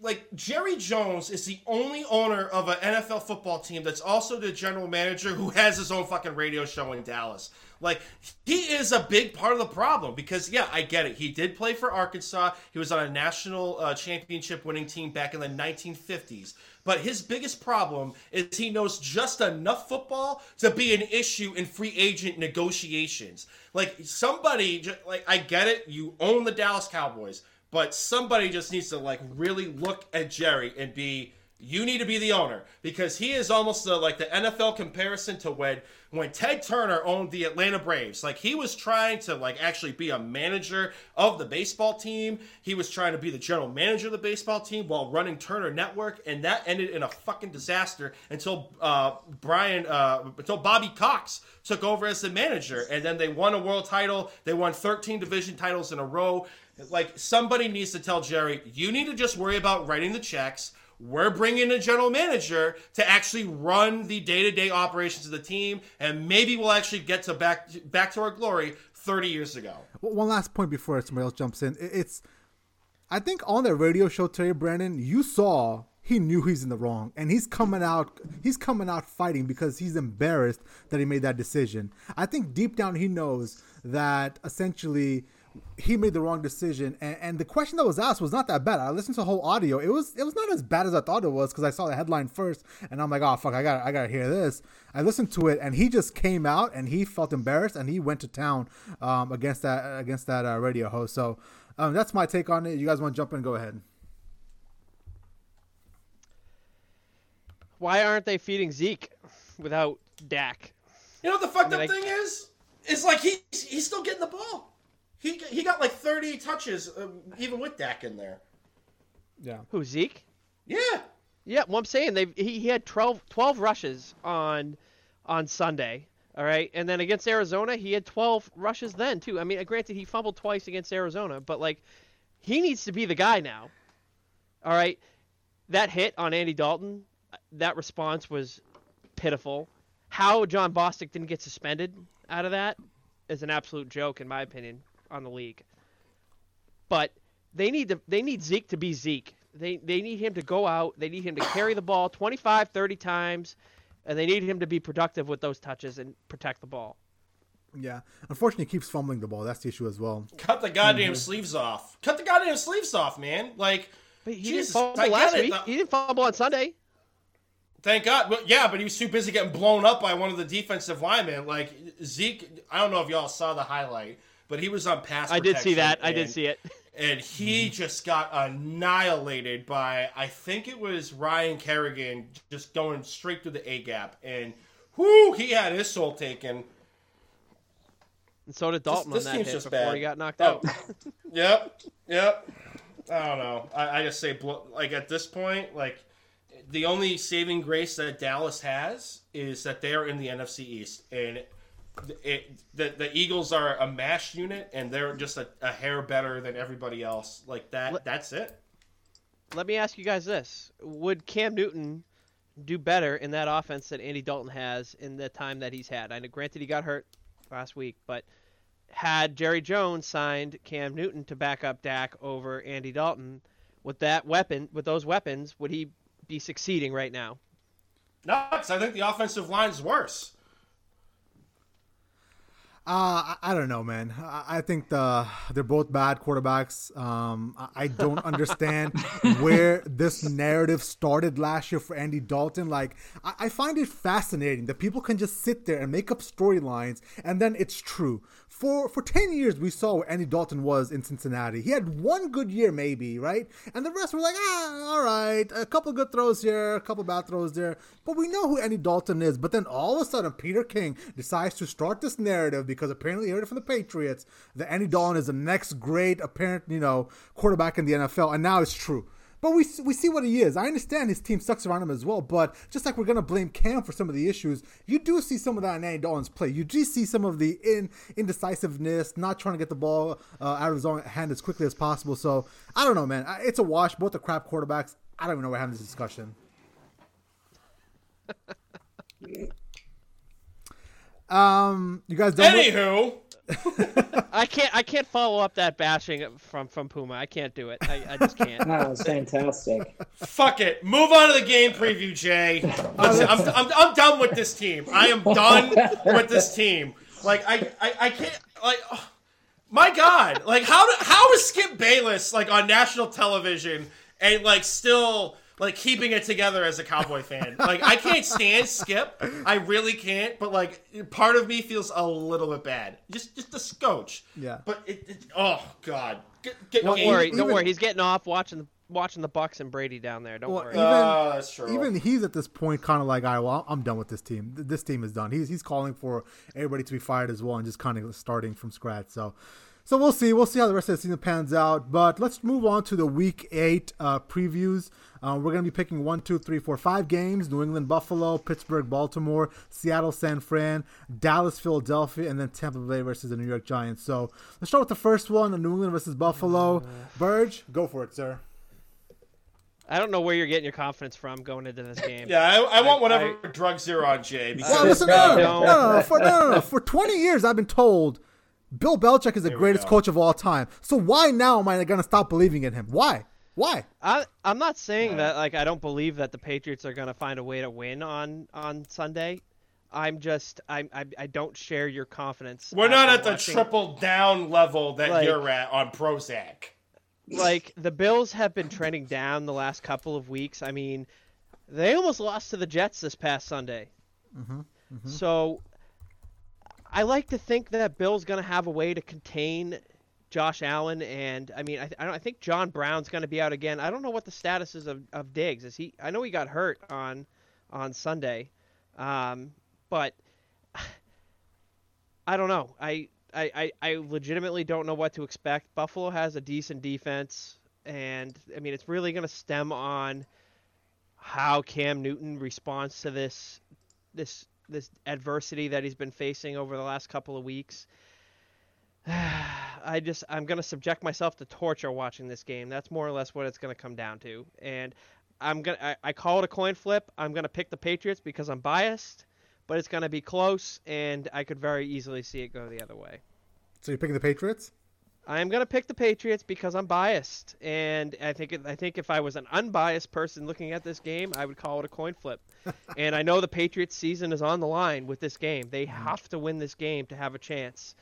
Speaker 2: like Jerry Jones is the only owner of an NFL football team that's also the general manager who has his own fucking radio show in Dallas. Like, he is a big part of the problem because yeah, I get it. He did play for Arkansas. He was on a national uh, championship winning team back in the 1950s. But his biggest problem is he knows just enough football to be an issue in free agent negotiations. Like somebody, like I get it, you own the Dallas Cowboys, but somebody just needs to like really look at Jerry and be, you need to be the owner because he is almost the, like the NFL comparison to when when Ted Turner owned the Atlanta Braves. Like he was trying to like actually be a manager of the baseball team. He was trying to be the general manager of the baseball team while running Turner Network, and that ended in a fucking disaster until uh, Brian uh, until Bobby Cox took over as the manager, and then they won a world title. They won 13 division titles in a row. Like somebody needs to tell Jerry, you need to just worry about writing the checks we're bringing a general manager to actually run the day-to-day operations of the team and maybe we'll actually get to back back to our glory 30 years ago.
Speaker 1: One last point before somebody else jumps in. It's i think on that radio show today brandon you saw he knew he's in the wrong and he's coming out he's coming out fighting because he's embarrassed that he made that decision. I think deep down he knows that essentially he made the wrong decision. And, and, the question that was asked was not that bad. I listened to the whole audio. It was it was not as bad as I thought it was because I saw the headline first, and I'm like, oh fuck, I got I gotta hear this. I listened to it, and he just came out and he felt embarrassed, and he went to town um, against that against that uh, radio host. So um, that's my take on it. You guys want to jump in? Go ahead.
Speaker 3: Why aren't they feeding Zeke without Dak?
Speaker 2: You know what the fucked I mean, up I... thing is? It's like he he's still getting the ball. He he got like 30 touches, uh, even with Dak in there.
Speaker 1: Yeah.
Speaker 3: Who Zeke?
Speaker 2: Yeah.
Speaker 3: Yeah. Well, I'm saying they he, he had 12, 12 rushes on on Sunday. All right, and then against Arizona, he had 12 rushes then too. I mean, granted, he fumbled twice against Arizona, but like, he needs to be the guy now. All right, that hit on Andy Dalton, that response was pitiful. How Jon Bostic didn't get suspended out of that is an absolute joke, in my opinion on the league. But they need to they need Zeke to be Zeke. They they need him to go out. They need him to carry the ball 25, 30 times, and they need him to be productive with those touches and protect the ball.
Speaker 1: Yeah, unfortunately, he keeps fumbling the ball. That's the issue as well.
Speaker 2: Cut the goddamn mm-hmm. sleeves off. Cut the goddamn sleeves off, man. Like,
Speaker 3: but he Jesus, didn't fumble last week. He didn't fumble on Sunday.
Speaker 2: Thank God. Well, yeah, but he was too busy getting blown up by one of the defensive linemen. Like Zeke, I don't know if y'all saw the highlight, but he was on pass.
Speaker 3: I did see that. I did see it.
Speaker 2: And he mm-hmm. just got annihilated by I think it was Ryan Kerrigan just going straight through the A gap, and whoo, he had his soul taken.
Speaker 3: And so did Dalton this, this on that hit just before bad. he got knocked oh. out. [LAUGHS]
Speaker 2: yep, yep. I don't know. I, I just say like at this point, like the only saving grace that Dallas has is that they are in the NFC East, and it, the the Eagles are a mash unit, and they're just a, a hair better than everybody else. Like that. Let, that's it.
Speaker 3: Let me ask you guys this: Would Cam Newton do better in that offense that Andy Dalton has in the time that he's had? I know, granted, he got hurt last week, but had Jerry Jones signed Cam Newton to back up Dak over Andy Dalton, with that weapon, with those weapons, would he be succeeding right now?
Speaker 2: No, I think the offensive line's worse.
Speaker 1: Uh, I, don't know, man. I, think the they're both bad quarterbacks. Um, I, don't understand [LAUGHS] where this narrative started last year for Andy Dalton. Like, I, I find it fascinating that people can just sit there and make up storylines, and then it's true for for 10 years we saw where Andy Dalton was in Cincinnati. He had one good year maybe, right? And the rest were like, ah, all right, a couple good throws here, a couple bad throws there. But we know who Andy Dalton is. But then all of a sudden Peter King decides to start this narrative because apparently he heard it from the Patriots that Andy Dalton is the next great apparent, you know, quarterback in the NFL. And now it's true. But we we see what he is. I understand his team sucks around him as well. But just like we're gonna blame Cam for some of the issues, you do see some of that in Andy Dalton's play. You do see some of the in indecisiveness, not trying to get the ball uh, out of his own hand as quickly as possible. So I don't know, man. It's a wash. Both the crap quarterbacks. I don't even know why we're having this discussion. [LAUGHS] um, you guys.
Speaker 2: Don't Anywho.
Speaker 3: I can't. I can't follow up that bashing from from Puma. I can't do it. I, I just can't. [LAUGHS]
Speaker 4: That was fantastic.
Speaker 2: Fuck it. Move on to the game preview, Jay. I'm, I'm, I'm done with this team. I am done with this team. Like I I, I can't like. Oh, my God! Like how do, how is Skip Bayless like on national television and like still like keeping it together as a Cowboy fan. Like I can't stand Skip. I really can't. But like part of me feels a little bit bad. Just just a scotch.
Speaker 1: Yeah.
Speaker 2: But it, it oh god.
Speaker 3: Get, get, don't worry. Even, don't worry. He's getting off watching the watching the Bucks and Brady down there. Don't
Speaker 1: Well,
Speaker 3: worry.
Speaker 1: even-
Speaker 2: Oh, that's true.
Speaker 1: Even he's at this point kind of like, all right, well, I'm done with this team. This team is done. He's he's calling for everybody to be fired as well and just kind of starting from scratch. So, so we'll see. We'll see how the rest of the season pans out. But let's move on to the Week Eight uh, previews. Uh, we're gonna be picking one, two, three, four, five games: New England, Buffalo, Pittsburgh, Baltimore, Seattle, San Fran, Dallas, Philadelphia, and then Tampa Bay versus the New York Giants. So let's start with the first one: New England versus Buffalo. Burge, go for it, sir.
Speaker 3: I don't know where you're getting your confidence from going into this game.
Speaker 2: yeah, I, I want
Speaker 3: I-
Speaker 2: whatever drugs you're on, Jay. Because
Speaker 1: Well, listen, no, no,
Speaker 3: No.
Speaker 1: no, no, no, For, no, no, no. For 20 years, I've been told Bill Belichick is the
Speaker 2: we
Speaker 1: greatest
Speaker 2: go.
Speaker 1: coach of all time. So why now am I going to stop believing in him? Why? Why?
Speaker 3: I, I'm not saying that like I don't believe that the Patriots are going to find a way to win on on Sunday. I'm just I'm, I I don't share your confidence.
Speaker 2: we're not
Speaker 3: after
Speaker 2: at the
Speaker 3: watching-
Speaker 2: triple down level that
Speaker 3: Like-
Speaker 2: you're at on Prozac.
Speaker 3: like the Bills have been trending down the last couple of weeks. I mean, they almost lost to the Jets this past Sunday. Mm-hmm, mm-hmm. So I like to think that Bill's going to have a way to contain Josh Allen, and I mean, I, I, don't, I think John Brown's going to be out again. I don't know what the status is of, of Diggs. Is he? I know he got hurt on on Sunday, um, but [SIGHS] I don't know. I, I, I, I legitimately don't know what to expect. Buffalo has a decent defense, and I mean, it's really going to stem on how Cam Newton responds to this this this adversity that he's been facing over the last couple of weeks. [SIGHS] I just I'm going to subject myself to torture watching this game. That's more or less what it's going to come down to. And I'm to I call it a coin flip. I'm going to pick the Patriots because I'm biased, but it's going to be close and I could very easily see it go the other way.
Speaker 1: So you're picking the Patriots?
Speaker 3: I am going to pick the Patriots because I'm biased, and I think I think if I was an unbiased person looking at this game, I would call it a coin flip. [LAUGHS] and I know the Patriots' season is on the line with this game. They mm-hmm. have to win this game to have a chance.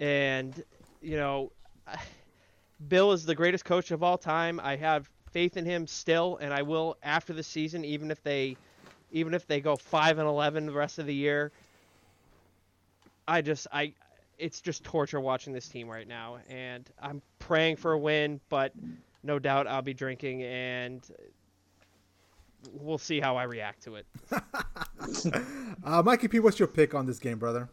Speaker 3: And you know, [SIGHS] Bill is the greatest coach of all time. I have faith in him still, and I will after the season, even if they, even if they go five and eleven the rest of the year. I just I it's just torture watching this team right now and I'm praying for a win, but no doubt I'll be drinking and we'll see how I react to it. [LAUGHS]
Speaker 1: Uh, Mikey P, what's your pick on this game, brother?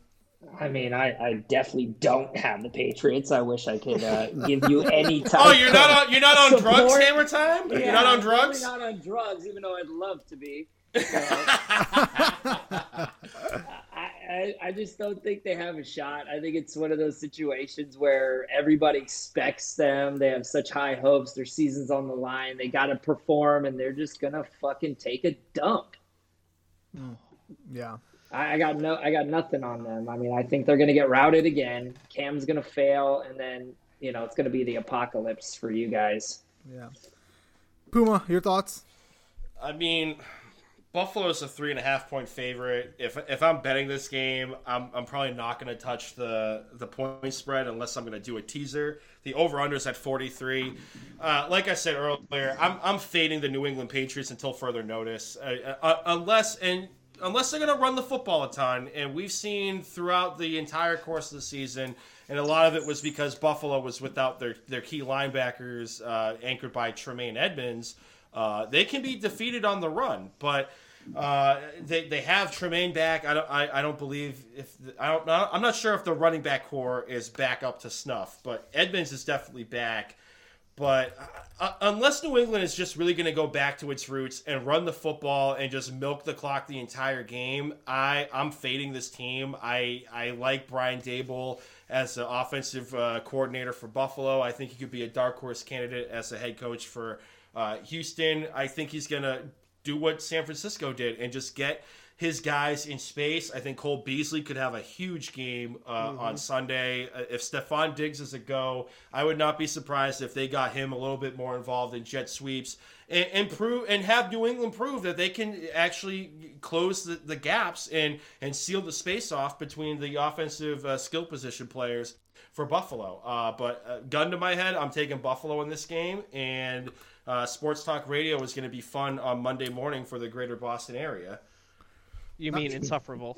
Speaker 4: I mean, I, I definitely don't have the Patriots. I wish I could uh, give you [LAUGHS] any type.
Speaker 2: Oh, you're not on you're not on drugs,
Speaker 4: Support-
Speaker 2: Hammer Time.
Speaker 4: Yeah,
Speaker 2: you're not on
Speaker 4: I'm
Speaker 2: drugs.
Speaker 4: Not on drugs, even though I'd love to be. [LAUGHS] I, I, I just don't think they have a shot. I think it's one of those situations where everybody expects them. They have such high hopes. Their season's on the line. They got to perform, and they're just gonna fucking take a dump.
Speaker 1: Mm, yeah.
Speaker 4: I, I got no, I got nothing on them. I mean, I think they're gonna get routed again. Cam's gonna fail, and then you know it's gonna be the apocalypse for you guys.
Speaker 1: Yeah. Puma, your thoughts?
Speaker 2: I mean, Buffalo's a three and a half point favorite. If if I'm betting this game, I'm, I'm probably not going to touch the the point spread unless I'm going to do a teaser. The over unders at 43. Uh, like I said earlier, I'm I'm fading the New England Patriots until further notice, uh, uh, unless and. Unless they're going to run the football a ton, and we've seen throughout the entire course of the season, and a lot of it was because Buffalo was without their, their key linebackers, uh, anchored by Tremaine Edmunds. Uh, they can be defeated on the run, but uh, they, they have Tremaine back. I don't I, I don't believe if the, I don't I'm not sure if the running back corps is back up to snuff, but Edmunds is definitely back. But uh, unless New England is just really going to go back to its roots and run the football and just milk the clock the entire game, I I'm fading this team. I I like Brian Daboll as the offensive uh, coordinator for Buffalo. I think he could be a dark horse candidate as a head coach for uh, Houston. I think he's going to do what San Francisco did and just get his guys in space. I think Cole Beasley could have a huge game uh, on Sunday. Uh, if Stefon Diggs is a go, I would not be surprised if they got him a little bit more involved in jet sweeps and, and prove and have New England prove that they can actually close the, the gaps and and seal the space off between the offensive uh, skill position players for Buffalo. Uh, but uh, gun to my head, I'm taking Buffalo in this game and. Uh, Sports Talk Radio is going to be fun on Monday morning for the greater Boston area.
Speaker 3: You mean insufferable?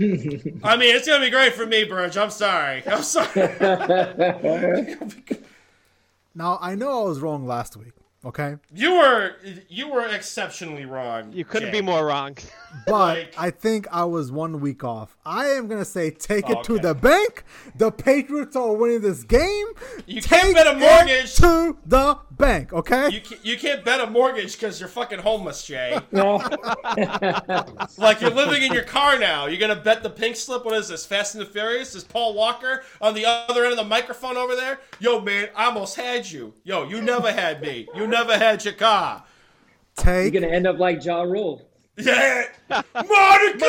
Speaker 2: I mean, it's gonna be great for me, Burge. I'm sorry. I'm sorry. [LAUGHS]
Speaker 1: Now I know I was wrong last week. Okay,
Speaker 2: You were you were exceptionally wrong.
Speaker 3: You couldn't
Speaker 2: Jay.
Speaker 3: be more wrong.
Speaker 1: But
Speaker 2: Like-
Speaker 1: I think I was one week off. I am gonna say take it to the bank. The Patriots are winning this game.
Speaker 2: You
Speaker 1: take
Speaker 2: can't bet a mortgage.
Speaker 1: to the bank. Okay.
Speaker 2: You can't, you can't bet a mortgage because you're fucking homeless, Jay. [LAUGHS]
Speaker 4: No. [LAUGHS]
Speaker 2: like you're living in your car now. You're gonna bet the pink slip. What is this? Fast and the Furious? Is Paul Walker on the other end of the microphone over there? Yo, man, I almost had you. Yo, you never had me. You never had your car.
Speaker 1: Take.
Speaker 4: You're gonna end up like Ja Rule.
Speaker 2: Yeah, Monica.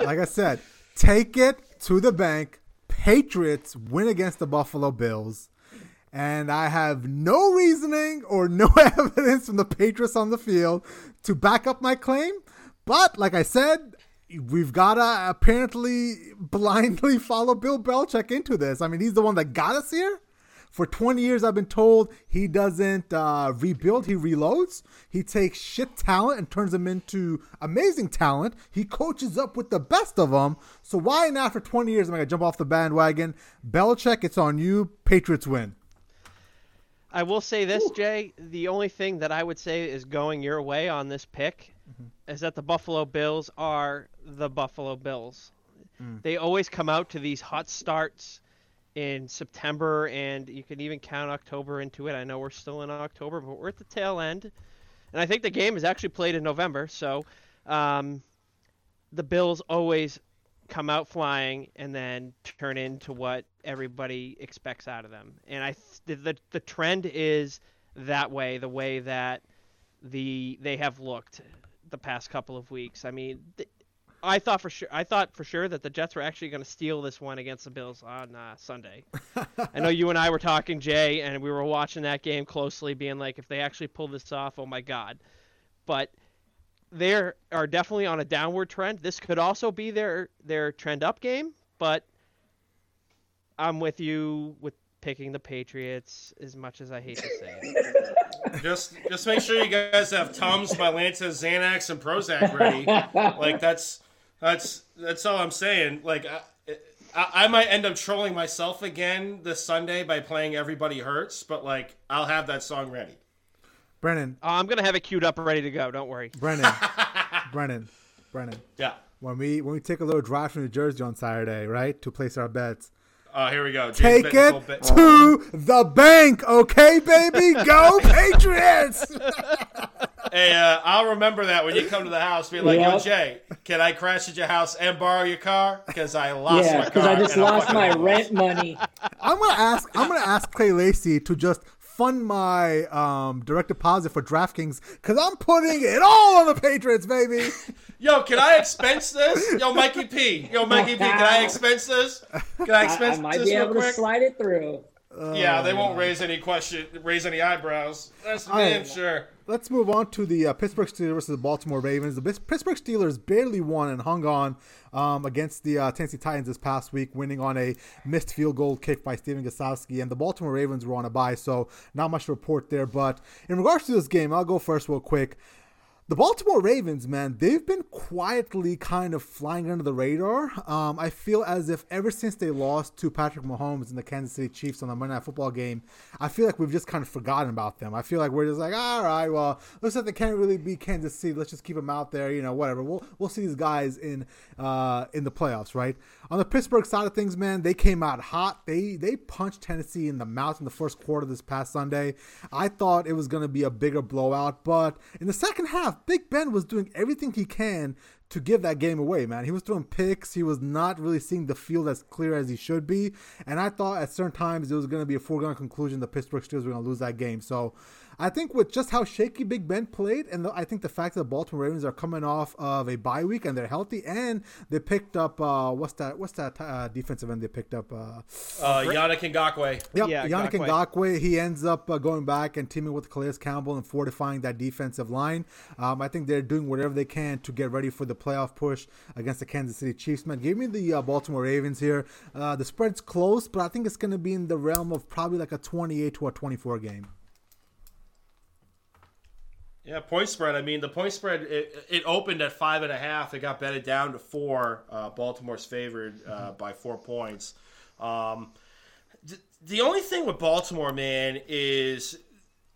Speaker 1: like I said, take it to the bank. Patriots win against the Buffalo Bills. And I have no reasoning or no [LAUGHS] evidence from the Patriots on the field to back up my claim. But like I said, we've got to apparently blindly follow Bill Belichick into this. I mean, he's the one that got us here. For 20 years, I've been told he doesn't uh, rebuild, he reloads. He takes shit talent and turns them into amazing talent. He coaches up with the best of them. So why not for 20 years am I going to jump off the bandwagon? Belichick, it's on you. Patriots win.
Speaker 3: I will say this, Jay. The only thing that I would say is going your way on this pick is that the Buffalo Bills are the Buffalo Bills. They always come out to these hot starts in September, and you can even count October into it. I know we're still in October, but we're at the tail end. And I think the game is actually played in November, so um, the Bills always come out flying and then turn into what everybody expects out of them. And I th- the the trend is that way, the way that the they have looked the past couple of weeks. I mean, th- I thought for sure I thought for sure that the Jets were actually going to steal this one against the Bills on uh, Sunday. [LAUGHS] I know you and I were talking, Jay, and we were watching that game closely, being like, if they actually pull this off, oh my god. But they are definitely on a downward trend. This could also be their their trend up game, but I'm with you with picking the Patriots as much as I hate to say it. [LAUGHS]
Speaker 2: Just just make sure you guys have Tums, Mylanta, Xanax, and Prozac ready. Like that's that's that's all I'm saying. Like I, I, I might end up trolling myself again this Sunday by playing Everybody Hurts, but like I'll have that song ready.
Speaker 1: Brennan,
Speaker 3: Oh, I'm gonna have it queued up ready to go. Don't worry.
Speaker 1: Brennan, [LAUGHS] Brennan, Brennan.
Speaker 2: Yeah.
Speaker 1: When we when we take a little drive from New Jersey on Saturday, right, to place our bets,
Speaker 2: Oh, here we go. James
Speaker 1: take it
Speaker 2: bit-
Speaker 1: to the bank, okay, baby? Go [LAUGHS] Patriots! [LAUGHS]
Speaker 2: Hey, uh, I'll remember that when you come to the house. Be like, yo, Jay, can I crash at your house and borrow your car? Because I lost
Speaker 4: Yeah,
Speaker 2: my car.
Speaker 4: because I just lost my
Speaker 2: homeless."
Speaker 4: rent money.
Speaker 1: I'm gonna ask. I'm gonna ask Clay Lacey to just fund my um, direct deposit for DraftKings because I'm putting it all on the Patriots, baby. [LAUGHS]
Speaker 2: Yo, can I expense this? Yo, Mikey P. Yo, Mikey P. Can I [LAUGHS] expense this? Can I
Speaker 4: I,
Speaker 2: expense
Speaker 4: I might
Speaker 2: this
Speaker 4: be
Speaker 2: real
Speaker 4: able to
Speaker 2: quick?
Speaker 4: slide it through.
Speaker 2: Yeah, they won't raise any question, raise any eyebrows. That's damn sure.
Speaker 1: Let's move on to the uh, Pittsburgh Steelers versus the Baltimore Ravens. The Pittsburgh Steelers barely won and hung on um, against the uh, Tennessee Titans this past week, winning on a missed field goal kick by Stephen Gostkowski. And the Baltimore Ravens were on a bye, so not much to report there. But in regards to this game, I'll go first real quick. The Baltimore Ravens, man, they've been quietly kind of flying under the radar. Um, I feel as if ever since they lost to Patrick Mahomes and the Kansas City Chiefs on the Monday Night Football game, I feel like we've just kind of forgotten about them. I feel like we're just like, all right, well, looks like they can't really beat Kansas City. Let's just keep them out there, you know, whatever. We'll we'll see these guys in uh, in the playoffs, right? On the Pittsburgh side of things, man, they came out hot. They they punched Tennessee in the mouth in the first quarter this past Sunday. I thought it was going to be a bigger blowout, but in the second half, Big Ben was doing everything he can to give that game away, man. He was throwing picks. He was not really seeing the field as clear as he should be. And I thought at certain times it was going to be a foregone conclusion the Pittsburgh Steelers were going to lose that game. So I think with just how shaky Big Ben played, and the, I think the fact that the Baltimore Ravens are coming off of a bye week and they're healthy, and they picked up uh, what's that? What's that uh, defensive end they picked up? Uh,
Speaker 2: Uh, Yannick Ngakoue.
Speaker 1: Yep,
Speaker 3: Yeah,
Speaker 1: Yannick
Speaker 3: Ngakoue.
Speaker 1: Ngakwe. He ends up uh, going back and teaming with Calais Campbell and fortifying that defensive line. Um, I think they're doing whatever they can to get ready for the playoff push against the Kansas City Chiefs. Man, give me the uh, Baltimore Ravens here. Uh, the spread's close, but I think it's going to be in the realm of probably like a 28 to a 24 game.
Speaker 2: Yeah, point spread. I mean, the point spread it, it opened at five and a half. It got betted down to four. Uh, Baltimore's favored uh, by four points. Um, th- the only thing with Baltimore, man, is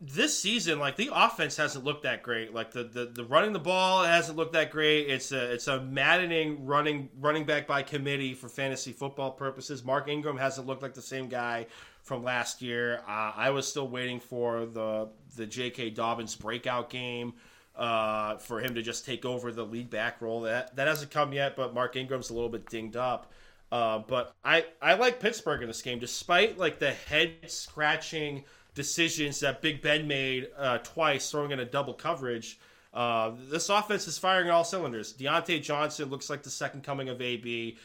Speaker 2: this season, like the offense hasn't looked that great. Like the, the, the running the ball hasn't looked that great. It's a it's a maddening running running back by committee for fantasy football purposes. Mark Ingram hasn't looked like the same guy from last year. Uh, I was still waiting for the the J.K. Dobbins breakout game uh, for him to just take over the lead back role. That that hasn't come yet, but Mark Ingram's a little bit dinged up. Uh, but I I like Pittsburgh in this game, despite like the head scratching decisions that Big Ben made uh, twice, throwing in a double coverage. Uh, this offense is firing all cylinders. Diontae Johnson looks like the second coming of AB.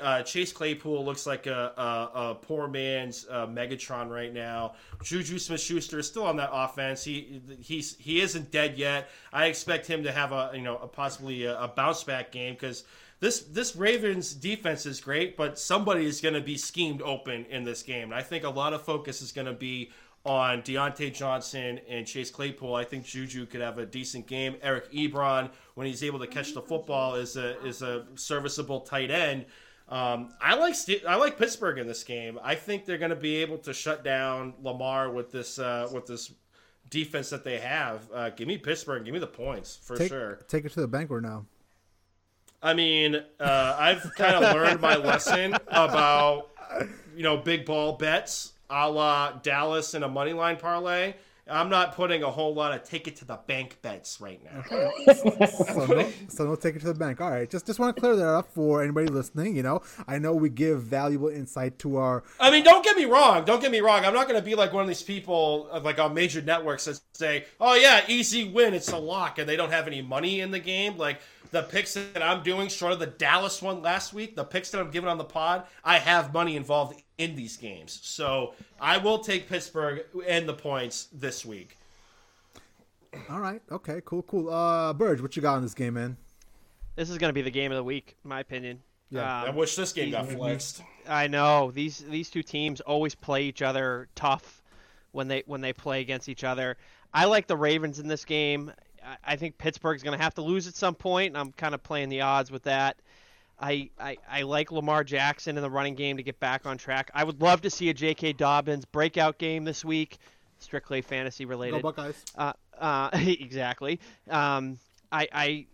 Speaker 2: Uh, Chase Claypool looks like a, a, a poor man's uh, Megatron right now. Juju Smith-Schuster is still on that offense. He he's he isn't dead yet. I expect him to have a you know a possibly a, a bounce back game because this this Ravens defense is great, but somebody is going to be schemed open in this game. And I think a lot of focus is going to be on Diontae Johnson and Chase Claypool. I think Juju could have a decent game. Eric Ebron, when he's able to catch the football, is a is a serviceable tight end. Um, I like I like Pittsburgh in this game. I think they're going to be able to shut down Lamar with this uh, with this defense that they have. Uh, give me Pittsburgh. Give me the points for
Speaker 1: take,
Speaker 2: sure.
Speaker 1: Take it to the bank or now.
Speaker 2: I mean, uh, I've kind of learned my lesson about you know big ball bets a la Dallas in a money line parlay. I'm not putting a whole lot of take it to the bank bets right now. [LAUGHS]
Speaker 1: so, no, so no take it to the bank. All right, just just want to clear that up for anybody listening. You know, I know we give valuable insight to our.
Speaker 2: I mean, don't get me wrong. Don't get me wrong. I'm not going to be like one of these people, uh, like on major networks, that say, "Oh yeah, easy win, it's a lock," and they don't have any money in the game. Like the picks that I'm doing, short of the Dallas one last week, the picks that I'm giving on the pod, I have money involved in these games. So I will take Pittsburgh and the points this week.
Speaker 1: All right. Okay. Cool. Cool. Uh, Burge, what you got on this game, man?
Speaker 3: This is going to be the game of the week, in my opinion.
Speaker 1: Yeah.
Speaker 2: Um, I wish this game got flexed.
Speaker 3: I know these these two teams always play each other tough when they when they play against each other. I like the Ravens in this game. I, think Pittsburgh's going to have to lose at some point, and I'm kind of playing the odds with that. I, I, I like Lamar Jackson in the running game to get back on track. I would love to see a J.K. Dobbins breakout game this week, strictly fantasy related.
Speaker 1: Go Buckeyes.
Speaker 3: Uh, uh, [LAUGHS] exactly. Um, I, I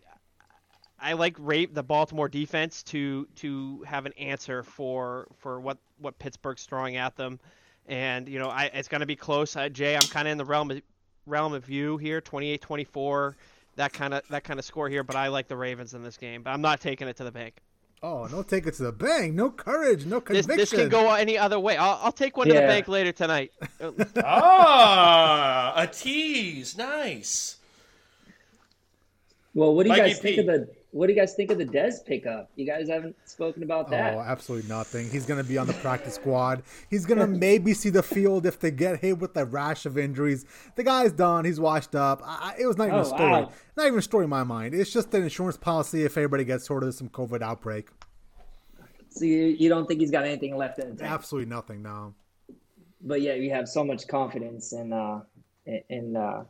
Speaker 3: I like rate the Baltimore defense to to have an answer for for what what Pittsburgh's throwing at them, and you know I, it's going to be close. Uh, Jay, I'm kind of in the realm of, realm of view here, 28-24, that kind of that kind of score here. But I like the Ravens in this game, but I'm not taking it to the bank.
Speaker 1: Oh, no, take it to the bank. No courage, no
Speaker 3: This,
Speaker 1: conviction.
Speaker 3: this can go any other way. I'll, I'll take one to the bank later tonight. [LAUGHS]
Speaker 2: ah, a tease, nice.
Speaker 4: Well, what do you
Speaker 2: Mikey
Speaker 4: guys think
Speaker 2: P.
Speaker 4: of the what do you guys think of the Dez pickup? You guys haven't spoken about that.
Speaker 1: Oh, absolutely nothing. He's going to be on the practice [LAUGHS] squad. He's going [LAUGHS] to maybe see the field if they get hit with a rash of injuries. The guy's done. He's washed up. I, it was not even
Speaker 4: Oh,
Speaker 1: a story.
Speaker 4: wow.
Speaker 1: Not even a story in my mind. It's just an insurance policy if everybody gets sort of some COVID outbreak.
Speaker 4: So you, you don't think he's got anything left in the tank?
Speaker 1: Absolutely nothing, no.
Speaker 4: But yeah, you have so much confidence in uh in, uh,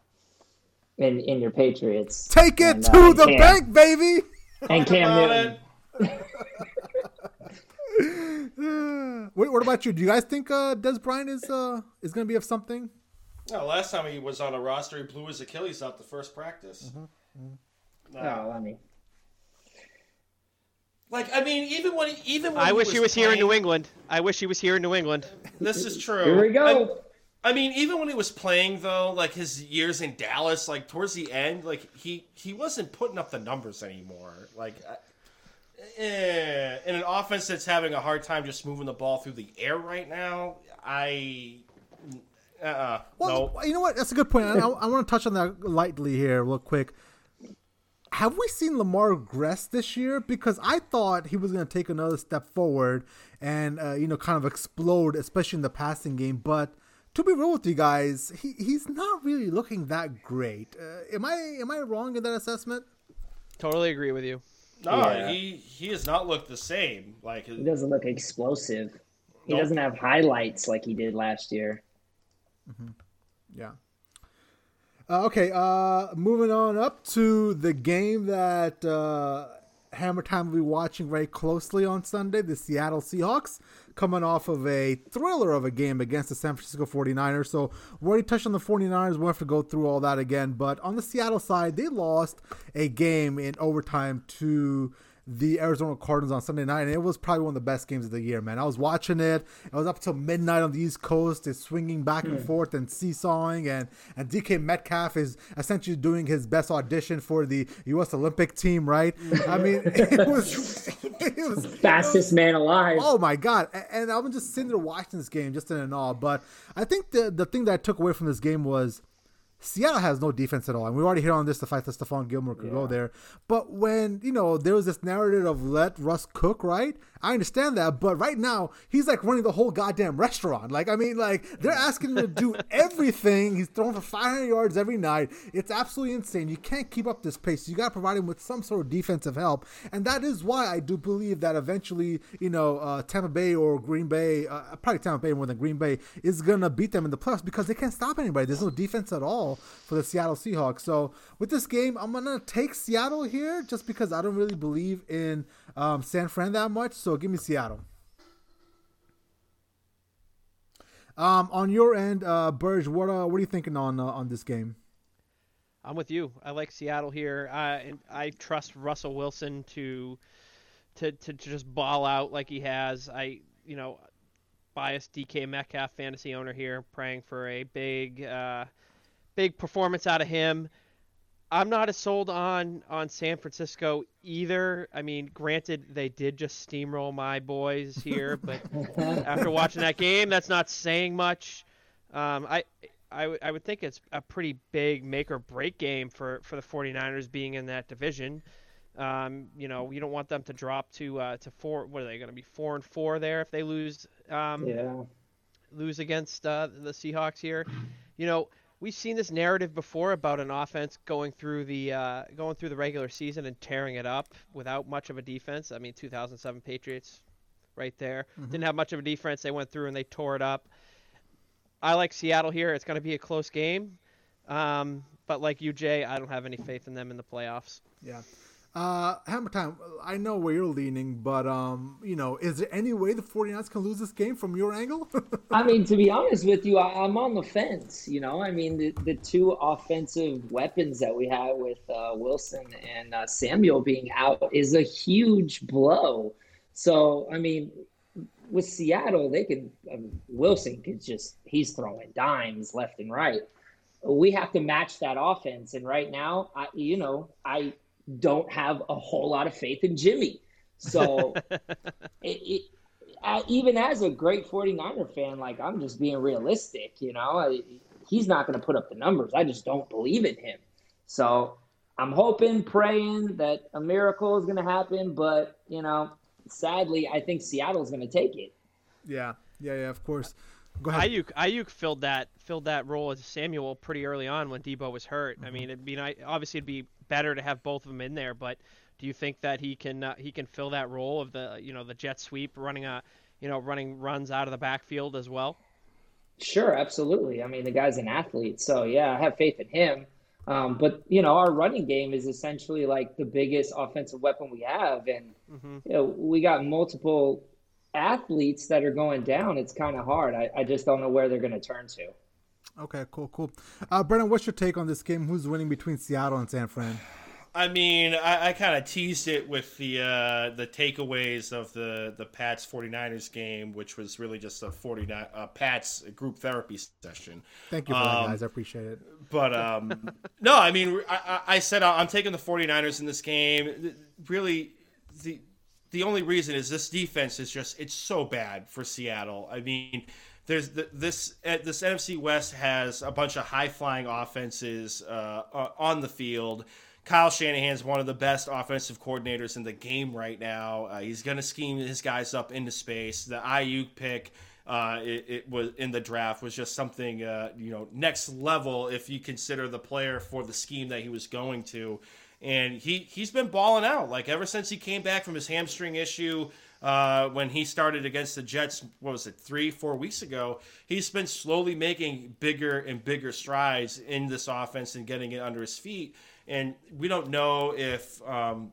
Speaker 4: in, in your Patriots.
Speaker 1: Take it
Speaker 4: And,
Speaker 1: to
Speaker 4: uh,
Speaker 1: the
Speaker 4: Cam-
Speaker 1: bank, baby! [LAUGHS]
Speaker 4: And Cam
Speaker 2: About
Speaker 4: Newton.
Speaker 2: it. [LAUGHS]
Speaker 1: Wait, what about you? Do you guys think uh, Dez Bryant is uh, is going to be of something?
Speaker 2: No, last time he was on a roster, he blew his Achilles out the first practice.
Speaker 4: Oh, I mean,
Speaker 2: Like, I mean, even when he, even when
Speaker 3: I wish he was here in New England. I wish he was here in New England.
Speaker 2: This is true.
Speaker 4: here we go.
Speaker 2: I, I mean, even when he was playing though, like his years in Dallas, like towards the end, like he he wasn't putting up the numbers anymore. Like, eh, in an offense that's having a hard time just moving the ball through the air right now, I. Uh,
Speaker 1: Well,
Speaker 2: no.
Speaker 1: you know what? That's a good point. I, I want to touch on that lightly here, real quick. Have we seen Lamar regress this year? Because I thought he was going to take another step forward and uh, you know kind of explode, especially in the passing game. But to be real with you guys, he, he's not really looking that great. Uh, am I am I wrong in that assessment?
Speaker 3: Totally agree with you.
Speaker 2: No,
Speaker 4: Yeah.
Speaker 2: he he has not looked the same. Like
Speaker 4: He doesn't look explosive. He
Speaker 2: Nope.
Speaker 4: doesn't have highlights like he did last year.
Speaker 1: Yeah. Uh, okay, uh, moving on up to the game that uh, Hammer Time will be watching very closely on Sunday. The Seattle Seahawks coming off of a thriller of a game against the San Francisco 49ers. So we already touched on the 49ers. We'll have to go through all that again. But on the Seattle side, they lost a game in overtime to the Arizona Cardinals on Sunday night, and it was probably one of the best games of the year, man. I was watching it. It was up till midnight on the East Coast. It's swinging back and hmm. forth and seesawing, and and DK Metcalf is essentially doing his best audition for the U.S. Olympic team, right? I mean, [LAUGHS] it was,
Speaker 4: it was fastest man alive.
Speaker 1: Oh my god! And, and I'm just sitting there watching this game, just in awe. But I think the the thing that I took away from this game was Seattle has no defense at all, and we already hit on this. The fact that Stephon Gilmore could yeah. go there, but when you know there was this narrative of let Russ cook, right? I understand that, but right now he's like running the whole goddamn restaurant. Like, I mean, like they're asking him to do [LAUGHS] everything. He's throwing for 500 yards every night. It's absolutely insane. You can't keep up this pace. You got to provide him with some sort of defensive help, and that is why I do believe that eventually, you know, uh, Tampa Bay or Green Bay, uh, probably Tampa Bay more than Green Bay, is gonna beat them in the playoffs because they can't stop anybody. There's no defense at all for the Seattle Seahawks. So with this game, I'm gonna take Seattle here just because I don't really believe in um, San Fran that much. So give me Seattle. Um, on your end, uh, Burge, what uh, what are you thinking on uh, on this game?
Speaker 3: I'm with you. I like Seattle here. I I trust Russell Wilson to to to just ball out like he has. I you know biased DK Metcalf fantasy owner here, praying for a big uh, big performance out of him. I'm not as sold on on San Francisco either. I mean, granted, they did just steamroll my boys here, but [LAUGHS] after watching that game, that's not saying much. Um, I, I, w- I would think it's a pretty big make or break game for, for the 49ers being in that division. Um, you know, you don't want them to drop to uh, to four. What are they going to be four and four there if they lose? Um,
Speaker 4: yeah.
Speaker 3: Lose against uh, the Seahawks here. You know, we've seen this narrative before about an offense going through the uh, going through the regular season and tearing it up without much of a defense. I mean, 2007 Patriots, right there, mm-hmm. didn't have much of a defense. They went through and they tore it up. I like Seattle here. It's going to be a close game, um, but like you, Jay, I don't have any faith in them in the playoffs.
Speaker 1: Yeah. Uh, Hammer Time, I know where you're leaning, but um, you know, is there any way the 49ers can lose this game from your angle? [LAUGHS]
Speaker 4: I mean, to be honest with you, I, am on the fence. You know, I mean, the, the two offensive weapons that we have with uh, Wilson and uh, Samuel being out is a huge blow. So, I mean, with Seattle, they can I mean, Wilson can just he's throwing dimes left and right. We have to match that offense, and right now, I you know, I don't have a whole lot of faith in Jimmy. So [LAUGHS] it, it, even as a great 49er fan, like I'm just being realistic, you know, I, he's not going to put up the numbers. I just don't believe in him. So I'm hoping, praying that a miracle is going to happen. But, you know, sadly, I think Seattle's going to take it.
Speaker 1: Yeah. Yeah. Yeah. Of course.
Speaker 3: Go ahead. Aiyuk, Aiyuk filled that filled that role as Samuel pretty early on when Deebo was hurt. Mm-hmm. I mean, it'd be obviously it'd be better to have both of them in there. But do you think that he can uh, he can fill that role of the you know the jet sweep, running a you know running runs out of the backfield as well?
Speaker 4: Sure, absolutely. I mean, the guy's an athlete, so yeah, I have faith in him. Um, but you know, our running game is essentially like the biggest offensive weapon we have, and mm-hmm. you know, we got multiple athletes that are going down. It's kind of hard. I, I just don't know where they're going to turn to.
Speaker 1: Okay, cool, cool. Uh, Brennan, what's your take on this game? Who's winning between Seattle and San Fran?
Speaker 2: I mean, I, I kind of teased it with the uh, the takeaways of the the Pats 49ers game, which was really just a 49 uh, Pats group therapy session.
Speaker 1: Thank you for um, that, guys. I appreciate it.
Speaker 2: But um, [LAUGHS] no, I mean, I, I said I'm taking the 49ers in this game. Really, the the only reason is this defense is just it's so bad for Seattle. I mean, there's the, this uh, this NFC West has a bunch of high flying offenses uh, on the field. Kyle Shanahan's one of the best offensive coordinators in the game right now. Uh, he's going to scheme his guys up into space. The Aiyuk pick, uh, it, it, was in the draft was just something uh, you know next level if you consider the player for the scheme that he was going to. And he he's been balling out like ever since he came back from his hamstring issue uh, when he started against the Jets, what was it, three, four weeks ago, he's been slowly making bigger and bigger strides in this offense and getting it under his feet. And we don't know if um,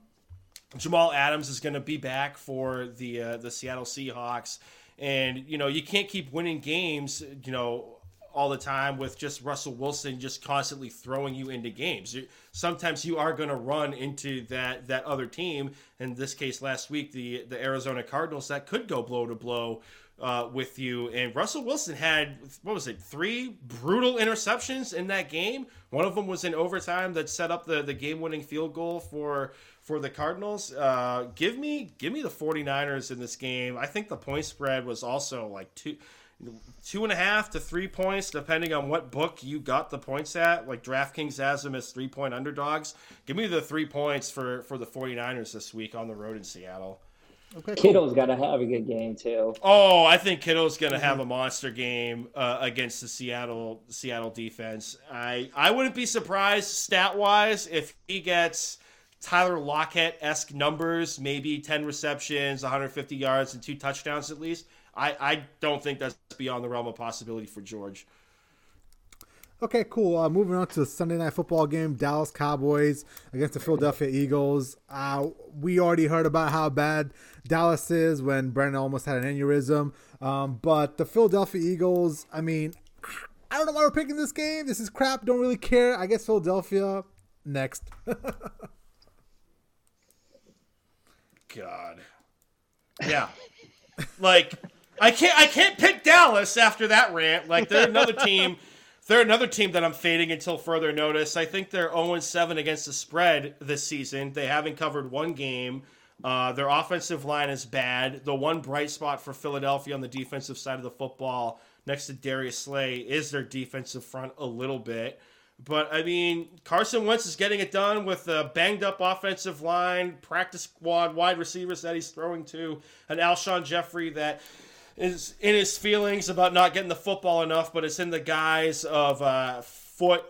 Speaker 2: Jamal Adams is going to be back for the uh, the Seattle Seahawks, and you know you can't keep winning games, you know, all the time with just Russell Wilson just constantly throwing you into games. Sometimes you are going to run into that that other team. In this case, last week the the Arizona Cardinals that could go blow to blow uh, with you. And Russell Wilson had what was it, three brutal interceptions in that game. One of them was in overtime that set up the the game winning field goal for for the Cardinals. Uh, give me give me the 49ers in this game. I think the point spread was also like two two and a half to three points, depending on what book you got the points at. Like DraftKings has them as three point underdogs. Give me the three points for, for the 49ers this week on the road in Seattle.
Speaker 4: Okay, cool. Kittle's got to have a good game too.
Speaker 2: Oh, I think Kittle's going to have a monster game uh, against the Seattle Seattle defense. I I wouldn't be surprised stat wise if he gets Tyler Lockett esque numbers, maybe ten receptions, 150 yards, and two touchdowns at least. I, I don't think that's beyond the realm of possibility for George.
Speaker 1: Okay, cool. Uh, moving on to the Sunday night football game, Dallas Cowboys against the Philadelphia Eagles. Uh, we already heard about how bad Dallas is when Brandon almost had an aneurysm. Um, but the Philadelphia Eagles, I mean, I don't know why we're picking this game. This is crap. Don't really care. I guess Philadelphia next. [LAUGHS]
Speaker 2: God. Yeah. like I can't I can't pick Dallas after that rant. Like they're another [LAUGHS] team. They're another team that I'm fading until further notice. I think they're 0 7 against the spread this season. They haven't covered one game. Uh, their offensive line is bad. The one bright spot for Philadelphia on the defensive side of the football, next to Darius Slay, is their defensive front a little bit. But I mean, Carson Wentz is getting it done with a banged up offensive line, practice squad, wide receivers that he's throwing to, an Alshon Jeffery that is in his feelings about not getting the football enough, but it's in the guise of a foot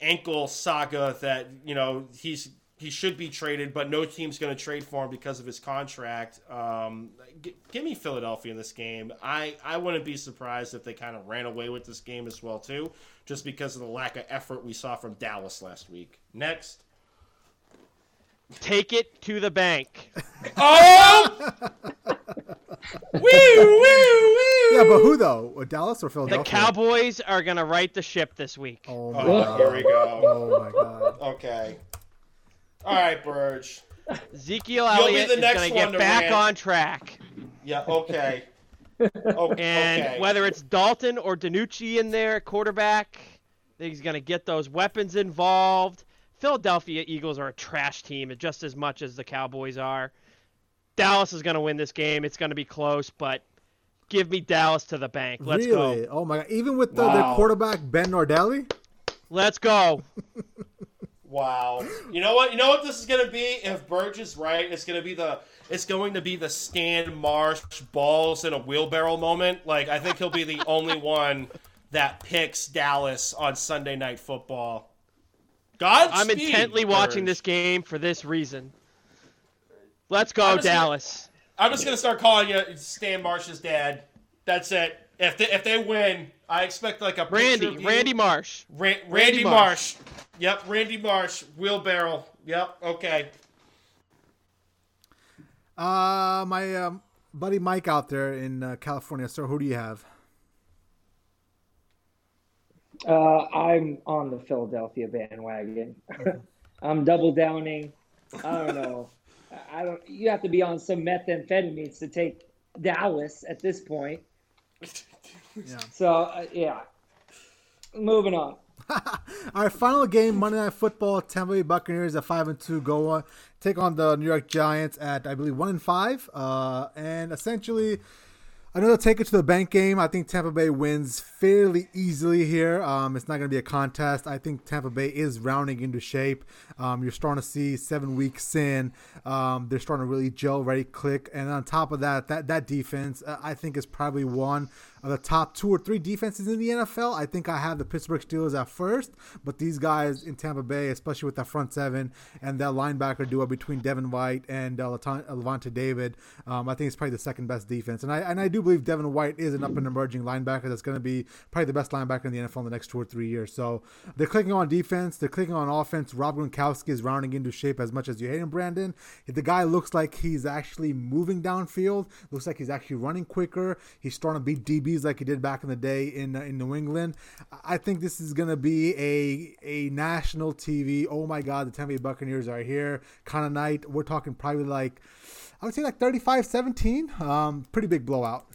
Speaker 2: ankle saga that you know he's he should be traded, but no team's going to trade for him because of his contract. Um, g- give me Philadelphia in this game. I, I wouldn't be surprised if they kind of ran away with this game as well too, just because of the lack of effort we saw from Dallas last week. Next.
Speaker 3: Take it to the bank. [LAUGHS]
Speaker 2: oh! Woo, woo, woo.
Speaker 1: Yeah, but who though? Dallas or Philadelphia?
Speaker 3: The Cowboys are gonna right the ship this week.
Speaker 2: Oh, oh my oh, God. here we go.
Speaker 1: Oh my god.
Speaker 2: Okay. All right, Burge.
Speaker 3: Ezekiel Elliott is gonna get back rant. on track.
Speaker 2: Yeah. Okay. [LAUGHS]
Speaker 3: okay. And whether it's Dalton or DiNucci in there, quarterback, he's gonna get those weapons involved. Philadelphia Eagles are a trash team just as much as the Cowboys are. Dallas is going to win this game. It's going to be close, but give me Dallas to the bank. Let's
Speaker 1: really?
Speaker 3: go.
Speaker 1: Oh my god! Even with the, wow. their quarterback Ben Nardelli.
Speaker 3: Let's go. [LAUGHS]
Speaker 2: wow. You know what? You know what this is going to be? If Burge is right, it's going to be the it's going to be the Stan Marsh balls in a wheelbarrow moment. Like I think he'll be the [LAUGHS] only one that picks Dallas on Sunday Night Football. God,
Speaker 3: I'm intently Burge. watching this game for this reason. Let's go, I'm Dallas.
Speaker 2: Gonna, I'm just gonna start calling you Stan Marsh's dad. That's it. If they, if they win, I expect like a
Speaker 3: Randy Randy Marsh.
Speaker 2: Ra- Randy, Randy Marsh. Marsh. Yep, Randy Marsh. Wheelbarrow. Yep. Okay.
Speaker 1: Uh, my um, buddy Mike out there in uh, California. Sir, who do you have?
Speaker 4: Uh, I'm on the Philadelphia bandwagon. [LAUGHS] I'm double downing. I don't know. I don't. You have to be on some methamphetamines to take Dallas at this point. Yeah. So uh, yeah, moving on. [LAUGHS]
Speaker 1: Our final game, Monday Night Football. Tampa Bay Buccaneers at five and two go on take on the New York Giants at I believe one and five. Uh, and essentially, Another take it to the bank game. I think Tampa Bay wins fairly easily here. Um, it's not going to be a contest. I think Tampa Bay is rounding into shape. Um, you're starting to see seven weeks in. Um, they're starting to really gel, ready, click. And on top of that, that that defense, uh, I think, is probably one of the top two or three defenses in the NFL. I think I have the Pittsburgh Steelers at first, but these guys in Tampa Bay, especially with that front seven and that linebacker duo between Devin White and uh, Lavonte David, um, I think it's probably the second best defense. And I and I do believe Devin White is an up and emerging linebacker that's going to be probably the best linebacker in the NFL in the next two or three years. So they're clicking on defense, they're clicking on offense. Rob Gronkowski is rounding into shape as much as you hate him, Brandon. The guy looks like he's actually moving downfield. Looks like he's actually running quicker. He's starting to beat DBs like he did back in the day in uh, in New England. I think this is going to be a a national TV. Oh my God, the Tampa Bay Buccaneers are here kind of night. We're talking probably like I would say like 35-17. Um, pretty big blowout.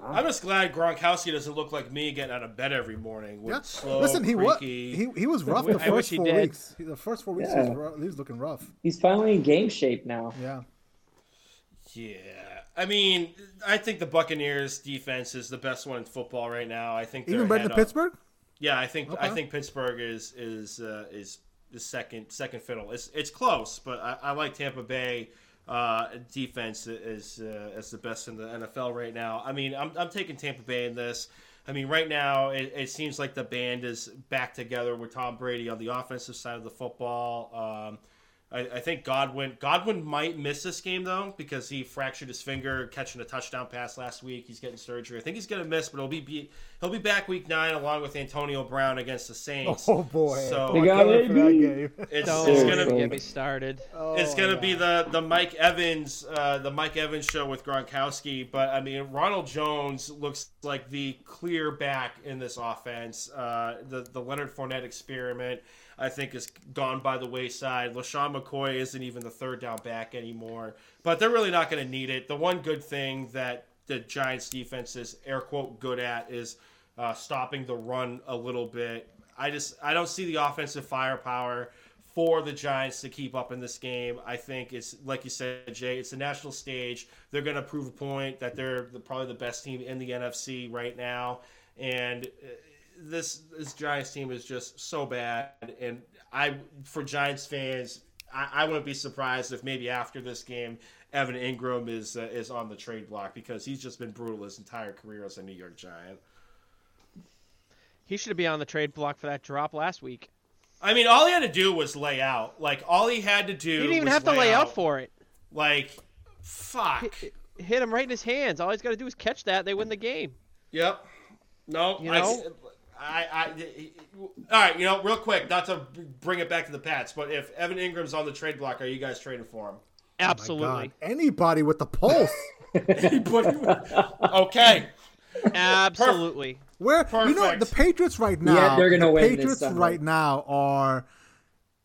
Speaker 2: I'm just glad Gronkowski doesn't look like me getting out of bed every morning. With
Speaker 1: Yeah.
Speaker 2: slow,
Speaker 1: Listen, he was he, he was rough the first four
Speaker 3: did.
Speaker 1: weeks. The first four weeks
Speaker 4: Yeah.
Speaker 1: he, was rough, he was looking rough.
Speaker 4: He's finally in game shape now.
Speaker 1: Yeah.
Speaker 2: Yeah, I mean, I think the Buccaneers defense is the best one in football right now. I think
Speaker 1: Even better than Pittsburgh.
Speaker 2: Yeah, I think I think Pittsburgh is is uh, is the second second fiddle. It's it's close, but I, I like Tampa Bay uh, defense as uh, as the best in the NFL right now. I mean, I'm I'm taking Tampa Bay in this. I mean, right now it, it seems like the band is back together with Tom Brady on the offensive side of the football. Um, I, I think Godwin Godwin might miss this game though because he fractured his finger catching a touchdown pass last week. He's getting surgery. I think he's going to miss, but he'll be, be he'll be back week nine along with Antonio Brown against the Saints.
Speaker 1: Oh boy!
Speaker 2: So
Speaker 4: They got
Speaker 1: can't wait for that game.
Speaker 2: it's,
Speaker 3: Don't
Speaker 2: it's gonna
Speaker 3: get me started.
Speaker 2: it's
Speaker 1: Oh,
Speaker 2: gonna be the the Mike Evans uh, the Mike Evans show with Gronkowski, but I mean Ronald Jones looks like the clear back in this offense. Uh, the the Leonard Fournette experiment, I think, is gone by the wayside. LeSean McCoy isn't even the third down back anymore, but they're really not going to need it. The one good thing that the Giants defense is air quote good at is uh, stopping the run a little bit. I just I don't see the offensive firepower for the Giants to keep up in this game. I think it's like you said, Jay. It's a national stage. They're going to prove a point that they're the, probably the best team in the NFC right now, and uh, this this Giants team is just so bad. And I, for Giants fans, I, I wouldn't be surprised if maybe after this game, Evan Engram is uh, is on the trade block because he's just been brutal his entire career as a New York Giant.
Speaker 3: He should be on the trade block for that drop last week.
Speaker 2: I mean, all he had to do was lay out. Like all he had to do.
Speaker 3: He didn't even have to lay out for it.
Speaker 2: Like, fuck.
Speaker 3: Hit, hit him right in his hands. All he's got to do is catch that. They win the game.
Speaker 2: Yep. No,
Speaker 3: You know?
Speaker 2: I, I, all right. You know, real quick, not to bring it back to the Pats, but if Evan Engram's on the trade block, are you guys trading for him?
Speaker 3: Oh Absolutely.
Speaker 1: Oh Anybody with the pulse. [LAUGHS]
Speaker 2: okay.
Speaker 3: Absolutely.
Speaker 1: Where you know the Patriots right now?
Speaker 4: Yeah, they're gonna
Speaker 1: the
Speaker 4: win this
Speaker 1: Patriots
Speaker 4: summer.
Speaker 1: right now are,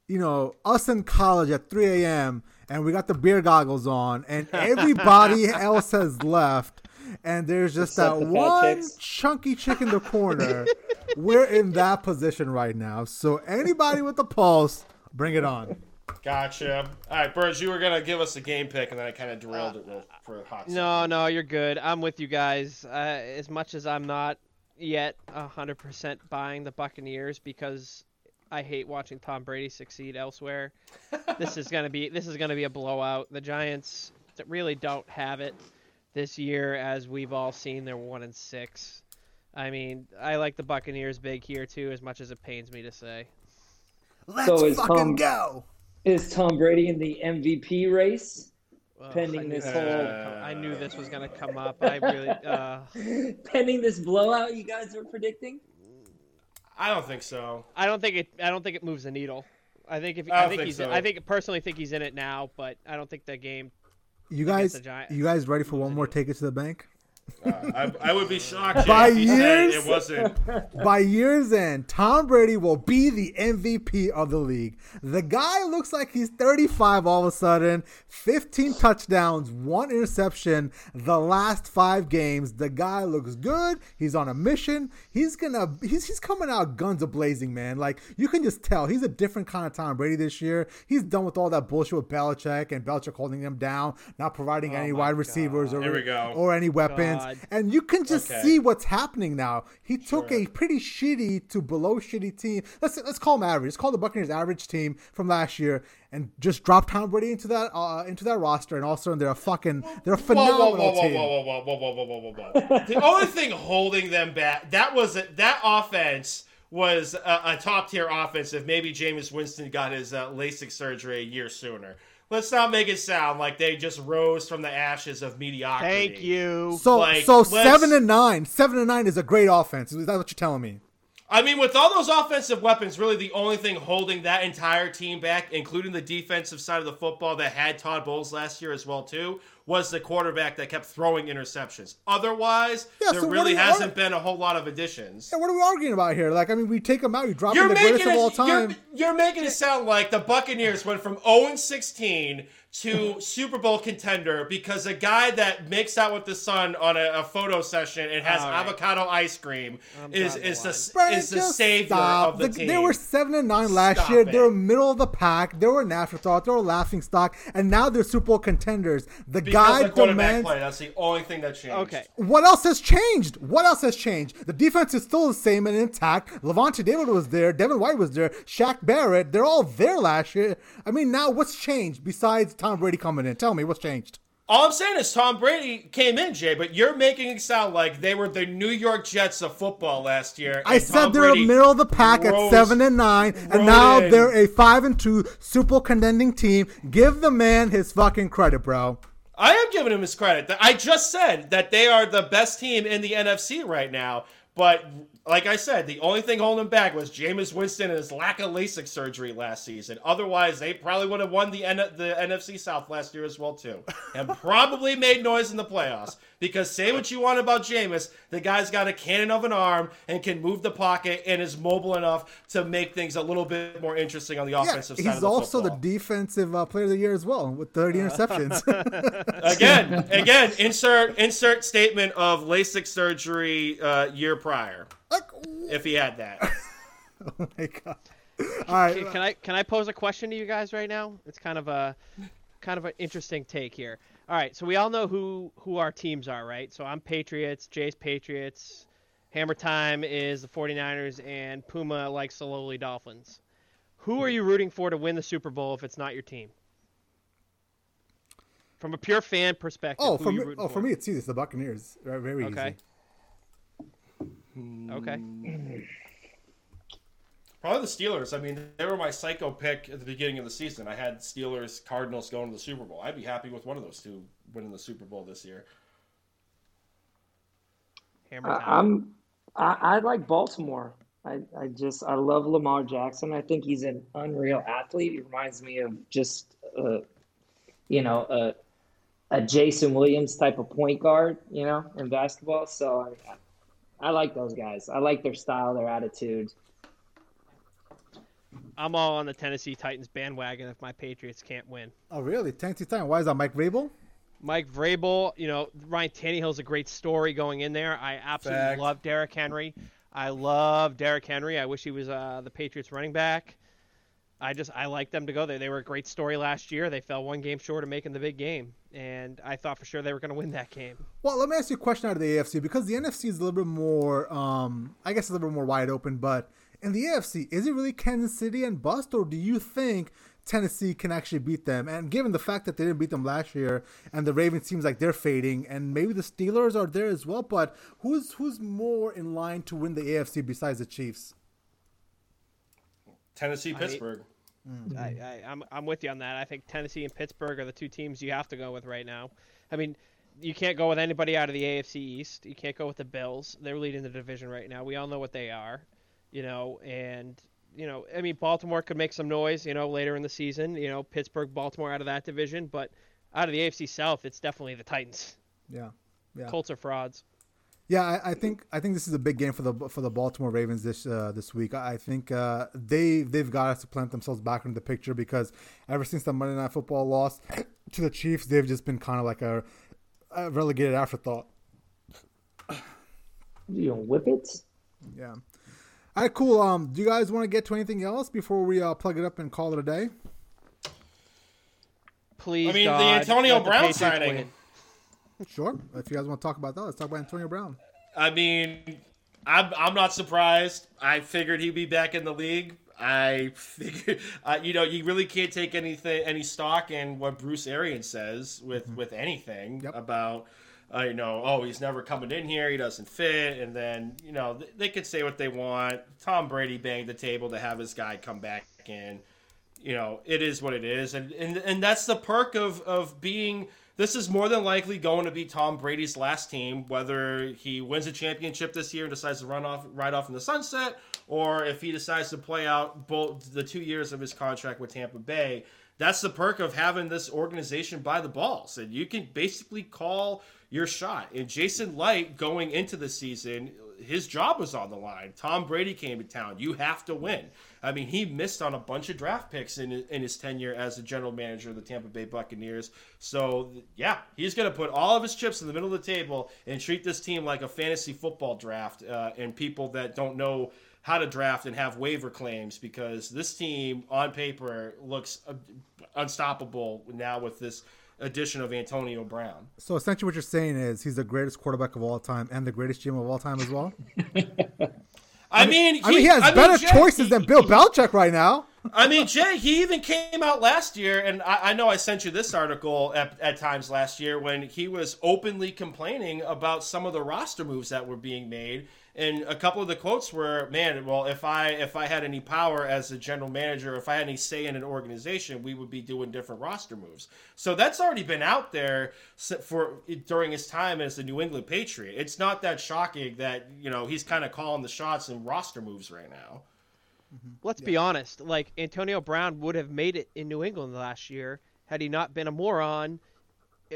Speaker 1: you know, us in college at 3 a.m. and we got the beer goggles on, and [LAUGHS] everybody else has left, and there's just
Speaker 4: Except
Speaker 1: that
Speaker 4: the
Speaker 1: one
Speaker 4: chicks.
Speaker 1: chunky chick in the corner. [LAUGHS] We're in that position right now. So anybody with the pulse, bring it on.
Speaker 2: Gotcha. All right, Burrs, you were gonna give us a game pick, and then I kind of derailed it real- for a hot. second.
Speaker 3: No, no, you're good. I'm with you guys. Uh, as much as I'm not yet 100% buying the Buccaneers because I hate watching Tom Brady succeed elsewhere. this is gonna be this is gonna be a blowout. The Giants really don't have it this year, as we've all seen. They're one and six. I mean, I like the Buccaneers big here too, as much as it pains me to say.
Speaker 1: Let's
Speaker 4: So is
Speaker 1: fucking
Speaker 4: Tom-
Speaker 1: go.
Speaker 4: Is Tom Brady in the MVP race?
Speaker 3: Ugh,
Speaker 4: Pending this
Speaker 3: this
Speaker 4: whole-
Speaker 3: was I knew this was gonna come up. I really. [LAUGHS] Uh,
Speaker 4: Pending this blowout you guys are predicting?
Speaker 2: I don't think so.
Speaker 3: I don't think it. I don't think it moves the needle. I think if
Speaker 2: I
Speaker 3: I, think,
Speaker 2: think
Speaker 3: he's.
Speaker 2: so.
Speaker 3: I think personally think he's in it now, but I don't think the game.
Speaker 1: You guys, you guys ready for one more take it to the bank?
Speaker 2: Uh, I, I would be shocked
Speaker 1: By years?
Speaker 2: it wasn't.
Speaker 1: By year's end, Tom Brady will be the MVP of the league. The guy looks like he's 35 all of a sudden, 15 touchdowns, one interception the last five games. The guy looks good. He's on a mission. He's gonna he's he's coming out guns a blazing, man. Like you can just tell he's a different kind of Tom Brady this year. He's done with all that bullshit with Belichick and Belichick holding him down, not providing any
Speaker 3: my
Speaker 1: wide receivers or,
Speaker 2: Here we go.
Speaker 1: or any weapons. Falcons,
Speaker 3: God.
Speaker 1: and you can just
Speaker 2: Okay.
Speaker 1: see what's happening now. He took a pretty shitty to below shitty team. Let's let's call them average. Let's call the Buccaneers average team from last year, and just drop Tom Brady into that uh, into that roster, and all of a sudden they're a fucking they're a phenomenal
Speaker 2: whoa, whoa, whoa,
Speaker 1: team.
Speaker 2: whoa, whoa, whoa, whoa, whoa, whoa, whoa, whoa. the only thing holding them back that was that offense was a, a top tier offense. If maybe Jameis Winston got his uh, LASIK surgery a year sooner. Let's not make it sound like they just rose from the ashes of mediocrity.
Speaker 3: Thank you.
Speaker 1: So
Speaker 2: Like,
Speaker 1: so seven and nine, seven and nine is a great offense. Is that what you're telling me?
Speaker 2: I mean, with all those offensive weapons, really the only thing holding that entire team back, including the defensive side of the football that had Todd Bowles last year as well too, was the quarterback that kept throwing interceptions. Otherwise,
Speaker 1: Yeah,
Speaker 2: there
Speaker 1: so
Speaker 2: really hasn't been a whole lot of additions.
Speaker 1: Yeah, what are we arguing about here? Like, I mean, we take them out, you drop
Speaker 2: You're
Speaker 1: them the greatest
Speaker 2: making
Speaker 1: of all
Speaker 2: it.
Speaker 1: time.
Speaker 2: You're, you're making it sound like the Buccaneers went from 0 16 to Super Bowl contender because a guy that makes out with the sun on a, a photo session and has
Speaker 3: All right.
Speaker 2: avocado ice cream is
Speaker 3: drawing the
Speaker 2: is the,
Speaker 3: line.
Speaker 2: Is the savior
Speaker 1: stop.
Speaker 2: of the,
Speaker 1: The-
Speaker 2: team.
Speaker 1: They were seven and nine last
Speaker 2: Stop
Speaker 1: year.
Speaker 2: it.
Speaker 1: They were middle of the pack. They were an afterthought. They were a laughing stock, and now they're Super Bowl contenders. The
Speaker 2: because
Speaker 1: guy
Speaker 2: of quarterback
Speaker 1: demands.
Speaker 2: play. That's the only thing that changed.
Speaker 3: Okay.
Speaker 1: What else has changed? What else has changed? The defense is still the same and intact. Lavonte David was there. Devin White was there. Shaq Barrett. They're all there last year. I mean, now what's changed besides Tom Brady coming in? Tell me what's changed.
Speaker 2: All I'm saying is Tom Brady came in, Jay, but you're making it sound like they were the New York Jets of football last year.
Speaker 1: I said
Speaker 2: Tom
Speaker 1: they're
Speaker 2: Brady
Speaker 1: a middle of the pack at seven and nine, and now
Speaker 2: in.
Speaker 1: they're a five and two Super Bowl contending team. Give the man his fucking credit, bro.
Speaker 2: I am giving him his credit. I just said that they are the best team in the NFC right now. But like I said, the only thing holding them back was Jameis Winston and his lack of LASIK surgery last season. Otherwise, they probably would have won the N- the NFC South last year as well too, and [LAUGHS] probably made noise in the playoffs. Because say what you want about Jameis, the guy's got a cannon of an arm and can move the pocket and is mobile enough to make things a little bit more interesting on the
Speaker 1: Yeah,
Speaker 2: offensive side of
Speaker 1: he's
Speaker 2: the
Speaker 1: also
Speaker 2: football.
Speaker 1: the defensive uh, player of the year as well with 30 [LAUGHS] interceptions. [LAUGHS]
Speaker 2: again, again, insert insert statement of LASIK surgery uh, year prior,
Speaker 1: Like,
Speaker 2: if he had that. [LAUGHS]
Speaker 1: oh my god! All right, uh,
Speaker 3: Can I can I pose a question to you guys right now? It's kind of a kind of an interesting take here. All right, so we all know who who our teams are, right? So I'm Patriots, Jay's Patriots, Hammer Time is the 49ers and Puma likes the lowly Dolphins. Who are you rooting for to win the Super Bowl if it's not your team? From a pure fan perspective,
Speaker 1: oh
Speaker 3: who
Speaker 1: for
Speaker 3: are you
Speaker 1: me, oh for me, it's easy. It's the Buccaneers. Very, very
Speaker 3: Okay.
Speaker 1: easy.
Speaker 3: Okay. [CLEARS THROAT]
Speaker 2: Probably the Steelers. I mean, they were my psycho pick at the beginning of the season. I had Steelers, Cardinals going to the Super Bowl. I'd be happy with one of those two winning the Super Bowl this year.
Speaker 3: Hammer
Speaker 4: I, I'm, I, I like Baltimore. I, I just I love Lamar Jackson. I think he's an unreal athlete. He reminds me of just uh, you know a a Jason Williams type of point guard, you know, in basketball. So I, I like those guys. I like their style, their attitude.
Speaker 3: I'm all on the Tennessee Titans bandwagon if my Patriots can't win.
Speaker 1: Oh really? Tennessee Titan. Why is that? Mike Vrabel?
Speaker 3: Mike Vrabel, you know, Ryan Tannehill's a great story going in there. I absolutely
Speaker 2: Fact.
Speaker 3: love Derrick Henry. I love Derrick Henry. I wish he was uh, the Patriots running back. I just I like them to go there. They were a great story last year. They fell one game short of making the big game, and I thought for sure they were going to win that game.
Speaker 1: Well, let me ask you a question out of the AFC because the NFC is a little bit more, um, I guess, a little bit more wide open. But in the AFC, is it really Kansas City and bust, or do you think Tennessee can actually beat them? And given the fact that they didn't beat them last year, and the Ravens seems like they're fading, and maybe the Steelers are there as well. But who's who's more in line to win the AFC besides the Chiefs?
Speaker 2: Tennessee, Pittsburgh.
Speaker 3: I, Mm-hmm. I, I'm I'm with you on that. I think Tennessee and Pittsburgh are the two teams you have to go with right now. I mean, you can't go with anybody out of the AFC East. You can't go with the Bills. They're leading the division right now. We all know what they are, you know. And you know, I mean, Baltimore could make some noise, you know, later in the season. You know, Pittsburgh, Baltimore out of that division, but out of the AFC South, it's definitely the Titans.
Speaker 1: Yeah, yeah.
Speaker 3: Colts are frauds.
Speaker 1: Yeah, I, I think I think this is a big game for the for the Baltimore Ravens this uh, this week. I think uh, they they've got to plant themselves back into the picture because ever since the Monday Night Football loss to the Chiefs, they've just been kind of like a, a relegated afterthought.
Speaker 4: You know, whippets.
Speaker 1: Yeah. All right, cool. Um, do you guys want to get to anything else before we uh, plug it up and call it a day?
Speaker 3: Please,
Speaker 2: I mean, the Antonio Brown
Speaker 3: Patriots
Speaker 2: signing.
Speaker 3: win.
Speaker 1: Sure. If you guys want to talk about that, let's talk about Antonio Brown.
Speaker 2: I mean, I'm I'm not surprised. I figured he'd be back in the league. I figured, uh, [LAUGHS] you know, you really can't take anything, any stock in what Bruce Arians says with
Speaker 1: Mm-hmm.
Speaker 2: with anything
Speaker 1: Yep.
Speaker 2: about, uh, you know, oh, he's never coming in here, he doesn't fit, and then you know th- they could say what they want. Tom Brady banged the table to have his guy come back in. You know, it is what it is, and and and that's the perk of of being. This is more than likely going to be Tom Brady's last team, whether he wins a championship this year and decides to run off right off in the sunset, or if he decides to play out both the two years of his contract with Tampa Bay. That's the perk of having this organization by the balls, and you can basically call your shot. And Jason Licht going into the season, his job was on the line. Tom Brady came to town. You have to win. I mean, he missed on a bunch of draft picks in in his tenure as the general manager of the Tampa Bay Buccaneers. So, yeah, he's going to put all of his chips in the middle of the table and treat this team like a fantasy football draft uh, and people that don't know how to draft and have waiver claims because this team on paper looks unstoppable now with this addition of Antonio Brown.
Speaker 1: So essentially, what you're saying is he's the greatest quarterback of all time and the greatest GM of all time as well. [LAUGHS]
Speaker 2: I mean,
Speaker 1: I mean, he has
Speaker 2: I mean,
Speaker 1: better
Speaker 2: Jay,
Speaker 1: choices
Speaker 2: he-
Speaker 1: than Bill Belichick right now.
Speaker 2: I mean, Jay, he even came out last year, and I, I know I sent you this article at, at times last year when he was openly complaining about some of the roster moves that were being made. And a couple of the quotes were, "Man, well, if I if I had any power as a general manager, if I had any say in an organization, we would be doing different roster moves." So that's already been out there for during his time as the New England Patriot. It's not that shocking that you know he's kind of calling the shots in roster moves right now. Mm-hmm.
Speaker 3: Let's be honest. Like Antonio Brown would have made it in New England last year had he not been a moron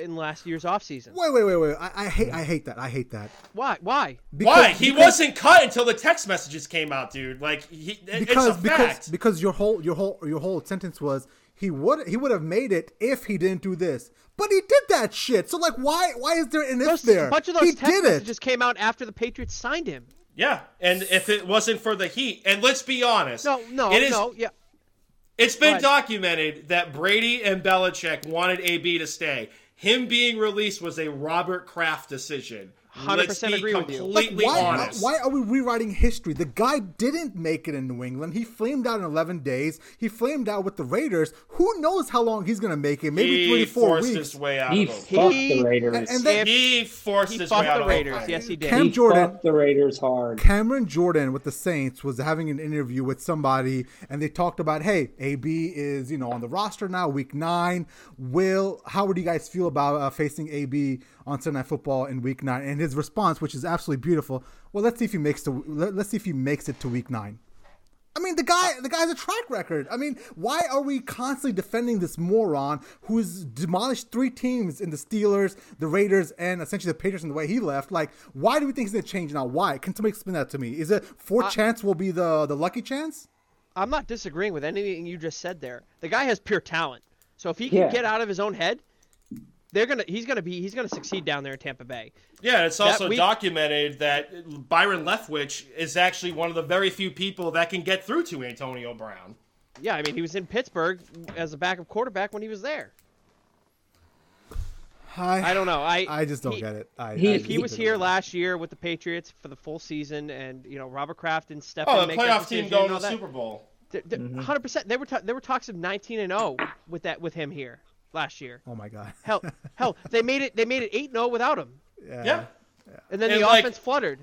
Speaker 3: in last year's offseason.
Speaker 1: Wait, wait, wait, wait. I, I hate, I hate that. I hate that.
Speaker 3: Why? Why?
Speaker 2: Why? He
Speaker 1: because-
Speaker 2: wasn't cut until the text messages came out, dude. Like he,
Speaker 1: because
Speaker 2: it's a
Speaker 1: because
Speaker 2: fact.
Speaker 1: because your whole your whole your whole sentence was he would he would have made it if he didn't do this, but he did that shit. So like, why why is there an if there?
Speaker 3: a bunch of
Speaker 1: he
Speaker 3: those text
Speaker 1: did
Speaker 3: messages
Speaker 1: it.
Speaker 3: Just came out after the Patriots signed him.
Speaker 2: yeah, and if it wasn't for the heat, and let's be honest,
Speaker 3: No, no,
Speaker 2: it is.
Speaker 3: no. Yeah,
Speaker 2: It's been
Speaker 3: Right.
Speaker 2: documented that Brady and Belichick wanted AB to stay. Him being released was a Robert Kraft decision.
Speaker 3: 100%
Speaker 2: Let's
Speaker 3: agree with you.
Speaker 2: Like,
Speaker 1: why,
Speaker 2: honest.
Speaker 1: why are we rewriting history? The guy didn't make it in New England. He flamed out in 11 days. He flamed out with the Raiders. Who knows how long he's going to make it? Maybe
Speaker 2: he
Speaker 1: three to four
Speaker 2: forced
Speaker 1: weeks.
Speaker 2: his way out
Speaker 4: He
Speaker 2: of
Speaker 4: fucked
Speaker 3: He-
Speaker 4: the Raiders.
Speaker 1: and- and then-
Speaker 2: He forced
Speaker 3: he
Speaker 2: his way out
Speaker 3: the
Speaker 2: of
Speaker 3: Raiders.
Speaker 2: Oakland.
Speaker 3: Yes, he did.
Speaker 1: Cam
Speaker 4: he
Speaker 1: Jordan-
Speaker 4: fucked the Raiders hard.
Speaker 1: Cameron Jordan with the Saints was having an interview with somebody, and they talked about, hey, AB is you know on the roster now, week nine. Will, how would you guys feel about uh, facing AB on Sunday Night Football in week nine? And his response, which is absolutely beautiful. Well, let's see if he makes to let, let's see if he makes it to week nine. I mean, the guy, the guy has a track record. I mean, why are we constantly defending this moron who's demolished three teams in the Steelers, the Raiders, and essentially the Patriots in the way he left? Like, why do we think he's gonna change now? Why? Can somebody explain that to me? Is it fourth chance will be the the lucky chance?
Speaker 3: I'm not disagreeing with anything you just said there. The guy has pure talent. So if he can
Speaker 4: Yeah.
Speaker 3: get out of his own head, they're gonna he's gonna be he's gonna succeed down there in Tampa Bay.
Speaker 2: Yeah, it's
Speaker 3: That
Speaker 2: also
Speaker 3: week-
Speaker 2: documented that Byron Leftwich is actually one of the very few people that can get through to Antonio Brown.
Speaker 3: Yeah, I mean he was in Pittsburgh as a backup quarterback when he was there.
Speaker 1: I,
Speaker 3: I don't know. I
Speaker 1: I just don't
Speaker 3: he-
Speaker 1: get it. I,
Speaker 4: he-
Speaker 1: I
Speaker 3: If he was here
Speaker 1: it.
Speaker 3: last year with the Patriots for the full season, and you know Robert Kraft and Stephen.
Speaker 2: Oh, the
Speaker 3: make
Speaker 2: playoff team going to the Super Bowl.
Speaker 3: th- th-
Speaker 1: Mm-hmm.
Speaker 3: 100%. There were ta- there were talks of 19 and 0 with that with him here last year.
Speaker 1: oh my god.
Speaker 3: Hell, [LAUGHS] hell, they made it they made it 8 0 without him,
Speaker 2: Yeah. yeah.
Speaker 3: and then
Speaker 2: And,
Speaker 3: the
Speaker 2: like-
Speaker 3: offense fluttered.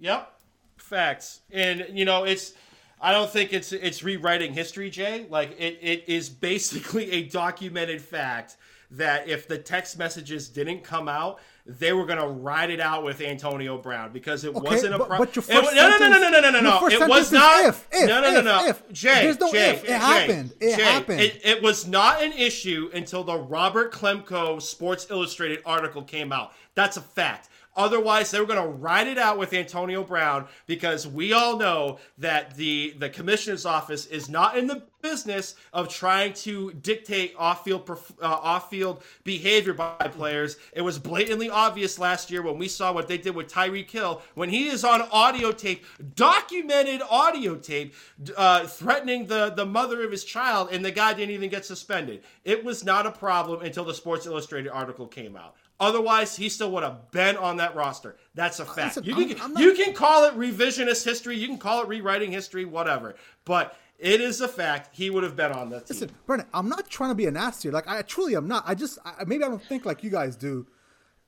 Speaker 2: Yep. Facts. And you know, it's I don't think it's it's rewriting history, Jay. Like it, it is basically a documented fact that if the text messages didn't come out, they were gonna ride it out with Antonio Brown because it
Speaker 1: Okay,
Speaker 2: wasn't a
Speaker 1: but-
Speaker 2: pro-
Speaker 1: but your
Speaker 2: it wa- no, no, no, no, no, no, no, no, no. It was not.
Speaker 1: if, if,
Speaker 2: no, no, no,
Speaker 1: if,
Speaker 2: no.
Speaker 1: if.
Speaker 2: Jay,
Speaker 1: There's no
Speaker 2: Jay,
Speaker 1: if. It
Speaker 2: Jay,
Speaker 1: happened. It
Speaker 2: Jay,
Speaker 1: happened.
Speaker 2: It, it was not an issue until the Robert Klemko Sports Illustrated article came out. That's a fact. Otherwise, they were going to ride it out with Antonio Brown because we all know that the the commissioner's office is not in the business of trying to dictate off-field uh, off-field behavior by players. It was blatantly obvious last year when we saw what they did with Tyreek Hill when he is on audio tape, documented audio tape, uh, threatening the the mother of his child, and the guy didn't even get suspended. It was not a problem until the Sports Illustrated article came out. Otherwise, he still would have been on that roster. That's a fact.
Speaker 1: listen,
Speaker 2: you
Speaker 1: I'm-
Speaker 2: can
Speaker 1: I'm not-
Speaker 2: you can call it revisionist history. You can call it rewriting history. Whatever. But it is a fact. He would have been on that team.
Speaker 1: Listen, Brennan, I'm not trying to be an ass here. Like I truly am not. I just I, maybe I don't think like you guys do,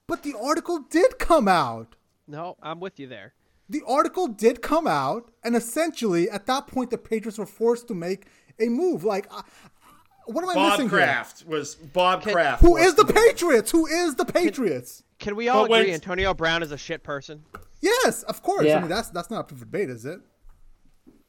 Speaker 1: but the article did come out.
Speaker 3: No, I'm with you there.
Speaker 1: The article did come out, and essentially at that point the Patriots were forced to make a move. Like, I, what am I
Speaker 2: Bob
Speaker 1: missing here?
Speaker 2: Kraft was Bob Kraft.
Speaker 1: who is the Patriots? Who is the Patriots?
Speaker 3: Can we all
Speaker 2: But when-
Speaker 3: agree Antonio Brown is a shit person?
Speaker 1: Yes, of course. I mean that's that's not up for debate, is it?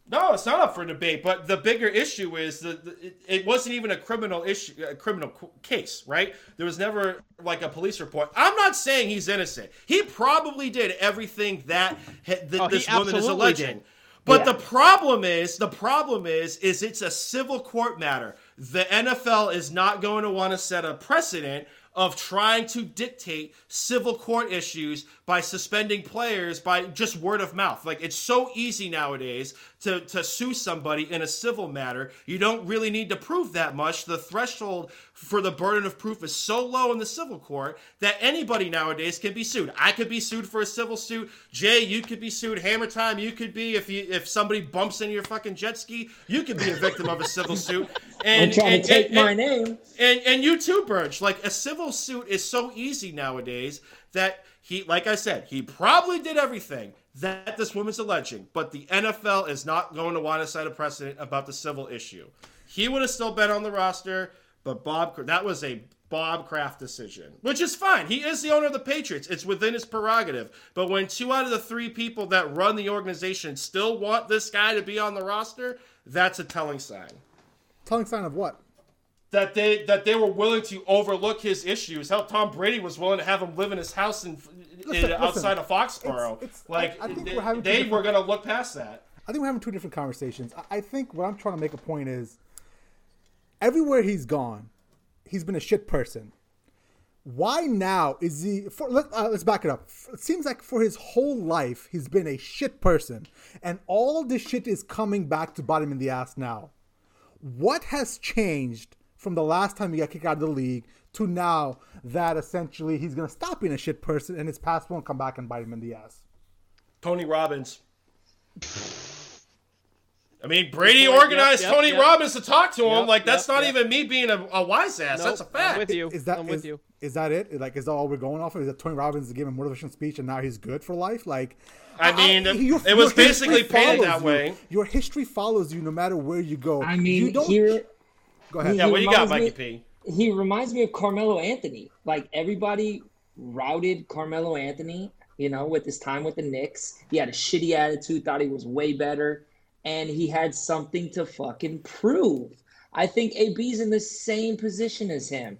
Speaker 2: No, it's not up for debate. But the bigger issue is that it, it wasn't even a criminal issue, a criminal case, right? There was never like a police report. I'm not saying he's innocent. He probably did everything that, ha- that
Speaker 3: Oh,
Speaker 2: this woman is alleging.
Speaker 3: did.
Speaker 2: But
Speaker 4: Yeah.
Speaker 2: the problem is, the problem is, is it's a civil court matter. The NFL is not going to want to set a precedent of trying to dictate civil court issues by suspending players by just word of mouth. Like it's so easy nowadays to, to sue somebody in a civil matter. You don't really need to prove that much. The threshold for the burden of proof is so low in the civil court that anybody nowadays can be sued. I could be sued for a civil suit. Jay, you could be sued. Hammer time, you could be if you if somebody bumps into your fucking jet ski, you could be a victim of a civil suit. [LAUGHS] And
Speaker 4: I'm trying
Speaker 2: and-
Speaker 4: to take
Speaker 2: and-
Speaker 4: my
Speaker 2: and-
Speaker 4: name.
Speaker 2: and and you too, Birch. Like a civil suit is so easy nowadays that he, like I said, he probably did everything that this woman's alleging, but the NFL is not going to want to set a precedent about the civil issue. He would have still been on the roster, but Bob, that was a Bob Kraft decision, which is fine. He is the owner of the Patriots. It's within his prerogative. But when two out of the three people that run the organization still want this guy to be on the roster, that's a telling sign
Speaker 1: Telling sign of what?
Speaker 2: that they that they were willing to overlook his issues. How Tom Brady was willing to have him live in his house in
Speaker 1: Listen,
Speaker 2: outside
Speaker 1: listen.
Speaker 2: of Foxborough.
Speaker 1: It's- it's-
Speaker 2: like
Speaker 1: I- I think
Speaker 2: they,
Speaker 1: we're having
Speaker 2: they were going to look past that.
Speaker 1: I think we're having two different conversations. I, I think what I'm trying to make a point is everywhere he's gone, he's been a shit person. Why now is he? For, let, uh, let's back it up. It seems like for his whole life, he's been a shit person, and all this shit is coming back to bite him in the ass now. What has changed from the last time he got kicked out of the league to now that essentially he's going to stop being a shit person and his past won't come back and bite him in the ass?
Speaker 2: Tony Robbins. I mean, Brady organized
Speaker 3: Yep, yep,
Speaker 2: Tony
Speaker 3: yep.
Speaker 2: Robbins to talk to him.
Speaker 3: Yep,
Speaker 2: like that's
Speaker 3: yep,
Speaker 2: not
Speaker 3: yep.
Speaker 2: even me being a, a wise ass. that's a fact.
Speaker 3: I'm with you.
Speaker 1: Is that
Speaker 3: I'm
Speaker 1: is-
Speaker 3: with you.
Speaker 1: is that it? Like, is that all we're going off of? Is that Tony Robbins giving a motivational speech and now he's good for life? Like,
Speaker 2: I mean,
Speaker 1: your-
Speaker 2: it was basically painted
Speaker 1: follows
Speaker 2: that
Speaker 1: you.
Speaker 2: way.
Speaker 1: Your history follows you no matter where you go.
Speaker 4: I mean, you
Speaker 1: don't.
Speaker 4: here
Speaker 1: go ahead.
Speaker 2: Yeah, what you got, Mikey
Speaker 4: me-
Speaker 2: P?
Speaker 4: he reminds me of Carmelo Anthony. Like everybody routed Carmelo Anthony, you know, with his time with the Knicks. He had a shitty attitude, thought he was way better, and he had something to fucking prove. I think AB's in the same position as him.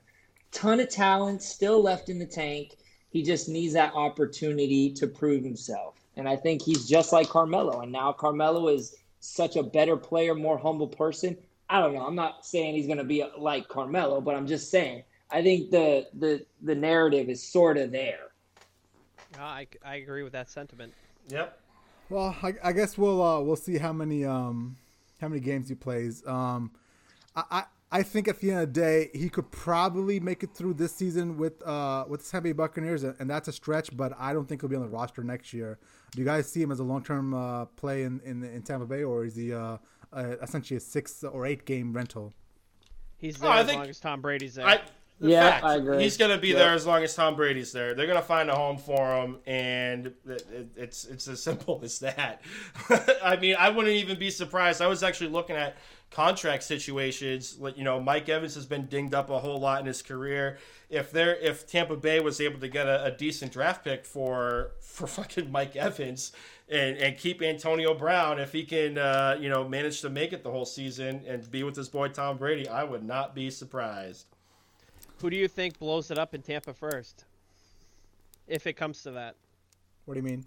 Speaker 4: Ton of talent still left in the tank. He just needs that opportunity to prove himself. And I think he's just like Carmelo. And now Carmelo is such a better player, more humble person. I don't know. I'm not saying he's going to be like Carmelo, but I'm just saying I think the the the narrative is sort of there.
Speaker 3: Uh, I, I agree with that sentiment.
Speaker 2: Yep.
Speaker 1: Well, I, I guess we'll uh, we'll see how many um how many games he plays. Um, I, I I think at the end of the day he could probably make it through this season with uh with the Tampa Bay Buccaneers, and and that's a stretch. But I don't think he'll be on the roster next year. Do you guys see him as a long term uh, play in, in in Tampa Bay, or is he uh, uh essentially a six or eight game rental?
Speaker 3: He's
Speaker 2: Oh,
Speaker 3: there
Speaker 2: I
Speaker 3: as
Speaker 2: think-
Speaker 3: long as Tom Brady's there.
Speaker 2: I,
Speaker 4: Yeah,
Speaker 2: fact,
Speaker 4: I agree.
Speaker 2: He's going to be
Speaker 4: Yeah.
Speaker 2: there as long as Tom Brady's there. They're going to find a home for him, and it, it, it's it's as [LAUGHS] simple as that. [LAUGHS] I mean, I wouldn't even be surprised. I was actually looking at contract situations. Like you know, Mike Evans has been dinged up a whole lot in his career. If they're if Tampa Bay was able to get a, a decent draft pick for [LAUGHS] for fucking Mike Evans. And, and keep Antonio Brown if he can, uh, you know, manage to make it the whole season and be with his boy Tom Brady. I would not be surprised.
Speaker 3: Who do you think blows it up in Tampa first? If it comes to that,
Speaker 1: What do you mean?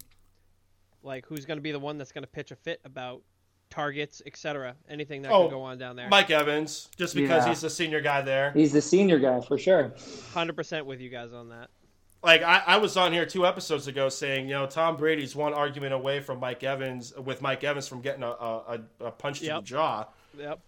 Speaker 3: like who's going to be the one that's going to pitch a fit about targets, etc. Anything that
Speaker 2: Oh,
Speaker 3: can go on down there.
Speaker 2: Mike Evans, just because
Speaker 4: Yeah.
Speaker 2: he's the senior guy there.
Speaker 4: He's the senior guy for sure.
Speaker 3: Hundred percent with you guys on that.
Speaker 2: Like I, I was on here two episodes ago saying, you know, Tom Brady's one argument away from Mike Evans with Mike Evans from getting a, a, a punch to the jaw.
Speaker 3: Yep.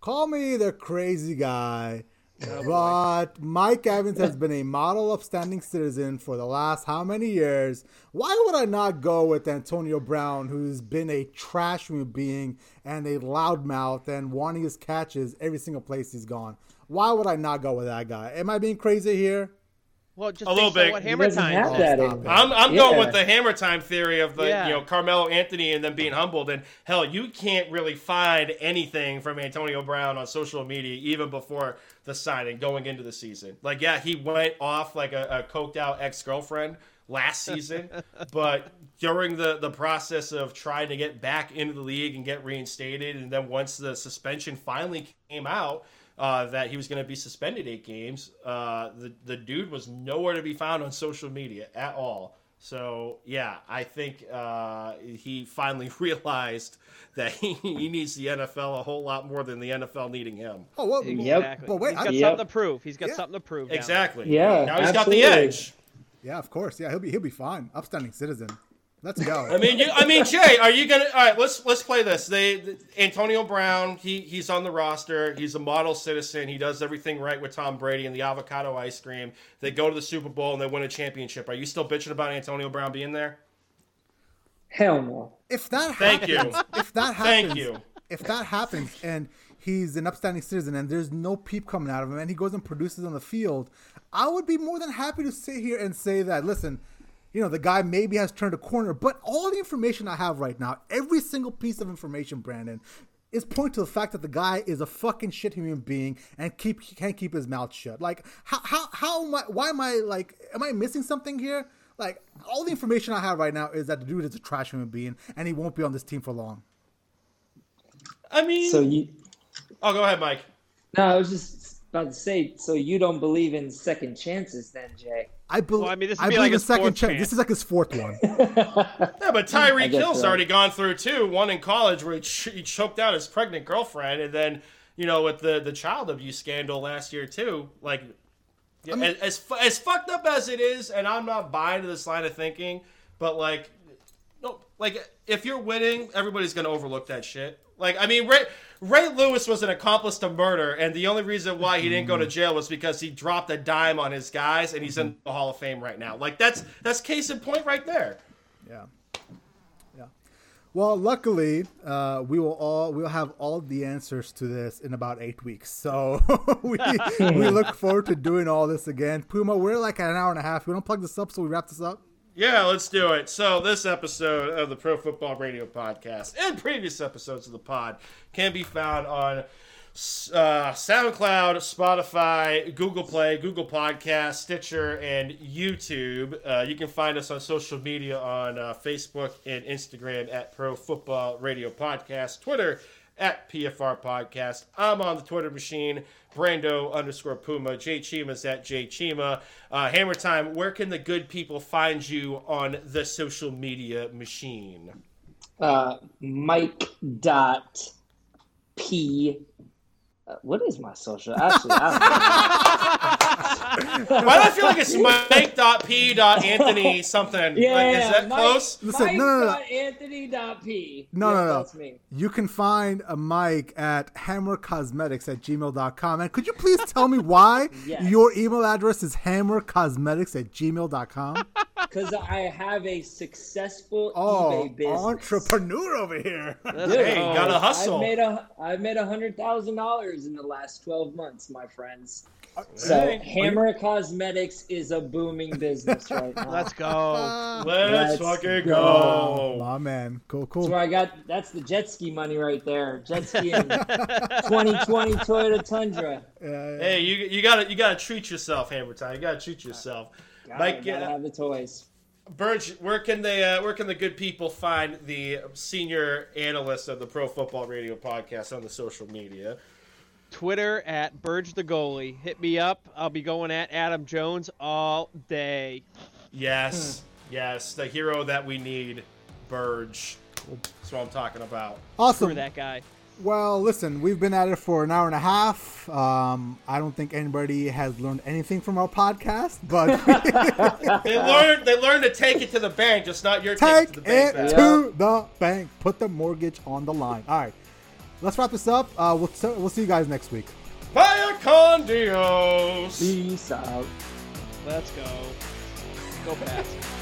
Speaker 1: Call me the crazy guy, But Mike Evans has been a model upstanding citizen for the last how many years? Why would I not go with Antonio Brown, who's been a trash human being and a loudmouth and wanting his catches every single place he's gone? Why would I not go with that guy? Am I being crazy here?
Speaker 3: Well, just
Speaker 2: A little bit.
Speaker 3: what Hammer
Speaker 4: doesn't
Speaker 3: Time
Speaker 4: have that
Speaker 1: stop
Speaker 4: in
Speaker 1: it.
Speaker 4: him.
Speaker 2: I'm, I'm
Speaker 4: Yeah.
Speaker 2: going with the hammer time theory of the
Speaker 3: Yeah.
Speaker 2: you know Carmelo Anthony and then being humbled and hell you can't really find anything from Antonio Brown on social media even before the signing going into the season like yeah he went off like a, a coked out ex girlfriend last season [LAUGHS] but during the the process of trying to get back into the league and get reinstated and then once the suspension finally came out uh, that he was going to be suspended eight games. Uh, the the dude was nowhere to be found on social media at all. So yeah, I think uh, he finally [LAUGHS] realized that he, he needs the NFL a whole lot more than the NFL needing him.
Speaker 1: Oh, well,
Speaker 4: Yep.
Speaker 3: Exactly.
Speaker 1: But wait,
Speaker 3: He's
Speaker 1: I-
Speaker 3: got
Speaker 4: Yep.
Speaker 3: something to prove. He's got
Speaker 1: Yeah.
Speaker 3: something to prove. down there.
Speaker 2: Exactly.
Speaker 4: Yeah,
Speaker 2: Now he's got the edge.
Speaker 1: yeah, of course. Yeah, he'll be he'll be fine. Upstanding citizen. Let's go.
Speaker 2: I mean, you, I mean, Jay, are you gonna? All right, let's let's play this. They Antonio Brown, he he's on the roster. He's a model citizen. He does everything right with Tom Brady and the avocado ice cream. They go to the Super Bowl and they win a championship. Are you still bitching about Antonio Brown being there?
Speaker 4: Hell no.
Speaker 1: if that
Speaker 2: Thank you.
Speaker 1: happens, if that happens,
Speaker 2: Thank you.
Speaker 1: if that happens, and he's an upstanding citizen, and there's no peep coming out of him, and he goes and produces on the field, I would be more than happy to sit here and say that. Listen, you know, the guy maybe has turned a corner, but all the information I have right now, every single piece of information, Brandon, is point to the fact that the guy is a fucking shit human being and keep can't keep his mouth shut. Like, how how how am I? Why am I like? Am I missing something here? Like, all the information I have right now is that the dude is a trash human being and he won't be on this team for long.
Speaker 2: I mean,
Speaker 4: So you
Speaker 2: oh, go ahead, Mike.
Speaker 4: no, I was just about to say. So you don't believe in second chances, then, Jay?
Speaker 1: I believe.
Speaker 3: Well, I mean, this would
Speaker 1: I
Speaker 3: be
Speaker 1: believe
Speaker 3: like
Speaker 1: in second
Speaker 3: fourth
Speaker 1: chance.
Speaker 3: chance.
Speaker 1: This is like his fourth one. [LAUGHS]
Speaker 2: Yeah, but Tyreek
Speaker 4: I
Speaker 2: Hill's
Speaker 4: so.
Speaker 2: already gone through two. One in college where he, ch- he choked out his pregnant girlfriend, and then you know with the the child abuse scandal last year too. Like, yeah, as as, fu- as fucked up as it is, and I'm not buying to this line of thinking, but like, no, like if you're winning, everybody's gonna overlook that shit. Like, I mean, Ray Ray Lewis was an accomplice to murder, and the only reason why he didn't go to jail was because he dropped a dime on his guys, and he's in the Hall of Fame right now. Like, that's that's case in point right there.
Speaker 1: Yeah. Yeah. Well, luckily, uh, we will all we'll have all the answers to this in about eight weeks. So [LAUGHS] we we [LAUGHS] look forward to doing all this again. Puma, we're like at an hour and a half. We don't plug this up, so we wrap this up.
Speaker 2: Yeah, let's do it. So, this episode of the Pro Football Radio Podcast and previous episodes of the pod can be found on uh, SoundCloud, Spotify, Google Play, Google Podcast, Stitcher, and YouTube. Uh, you can find us on social media on uh, Facebook and Instagram at Pro Football Radio Podcast, Twitter at PFR Podcast. I'm on the Twitter machine, Brando underscore Puma. Jay Chima's at Jay Chima. Uh, Hammer Time, where can the good people find you on the social media machine?
Speaker 4: Uh, Mike dot P. Uh, what is my social? Actually, I. [LAUGHS]
Speaker 2: Why do I feel like it's Mike.P.Anthony something?
Speaker 4: Yeah,
Speaker 2: like, is that
Speaker 4: Mike-
Speaker 2: close?
Speaker 1: Listen,
Speaker 4: Mike
Speaker 1: no, no, no.
Speaker 4: dot Anthony dot P.
Speaker 1: No,
Speaker 4: Yep,
Speaker 1: no, no.
Speaker 4: That's me.
Speaker 1: You can find a Mike at hammercosmetics at gmail.com. And could you please tell me why [LAUGHS]
Speaker 4: Yes.
Speaker 1: your email address is hammercosmetics at gmail.com?
Speaker 4: Because [LAUGHS] I have a successful
Speaker 1: Oh,
Speaker 4: eBay business.
Speaker 1: entrepreneur over here.
Speaker 3: Let's
Speaker 2: Hey,
Speaker 3: go.
Speaker 2: gotta hustle.
Speaker 4: I've made a I've made a hundred thousand dollars in the last twelve months, my friends. Uh, so
Speaker 2: Hey.
Speaker 4: Hammer Cosmetics is a booming business [LAUGHS] right now.
Speaker 3: Let's go. [LAUGHS]
Speaker 2: Let's,
Speaker 4: Let's
Speaker 2: fucking
Speaker 4: go.
Speaker 2: go.
Speaker 1: My man. Cool,
Speaker 4: That's
Speaker 1: cool.
Speaker 4: where I got that's the jet ski money right there. Jet ski and 2020 Toyota Tundra.
Speaker 2: Hey, you you gotta you gotta treat yourself, Hammer Time. You gotta treat yourself.
Speaker 4: Gotta,
Speaker 2: Mike,
Speaker 4: gotta
Speaker 2: uh,
Speaker 4: have the toys.
Speaker 2: Burge, where can they uh, where can the good people find the senior analyst of the Pro Football Radio podcast on the social media?
Speaker 3: Twitter at Burge the goalie. Hit me up. I'll be going at Adam Jones all day.
Speaker 2: Yes, yes, the hero that we need, Burge. That's what I'm talking about.
Speaker 1: Awesome.
Speaker 3: Screw that guy.
Speaker 1: Well, listen, we've been at it for an hour and a half. Um, I don't think anybody has learned anything from our podcast, but [LAUGHS]
Speaker 2: They learned they learned to take it to the bank, just not your take,
Speaker 1: take
Speaker 2: it to the bank.
Speaker 1: it
Speaker 2: back.
Speaker 1: to the bank. Put the mortgage on the line. All right, let's wrap this up. Uh, we'll, t- we'll see you guys next week.
Speaker 2: Bye, con Dios.
Speaker 4: Peace out.
Speaker 3: Let's go. Go fast.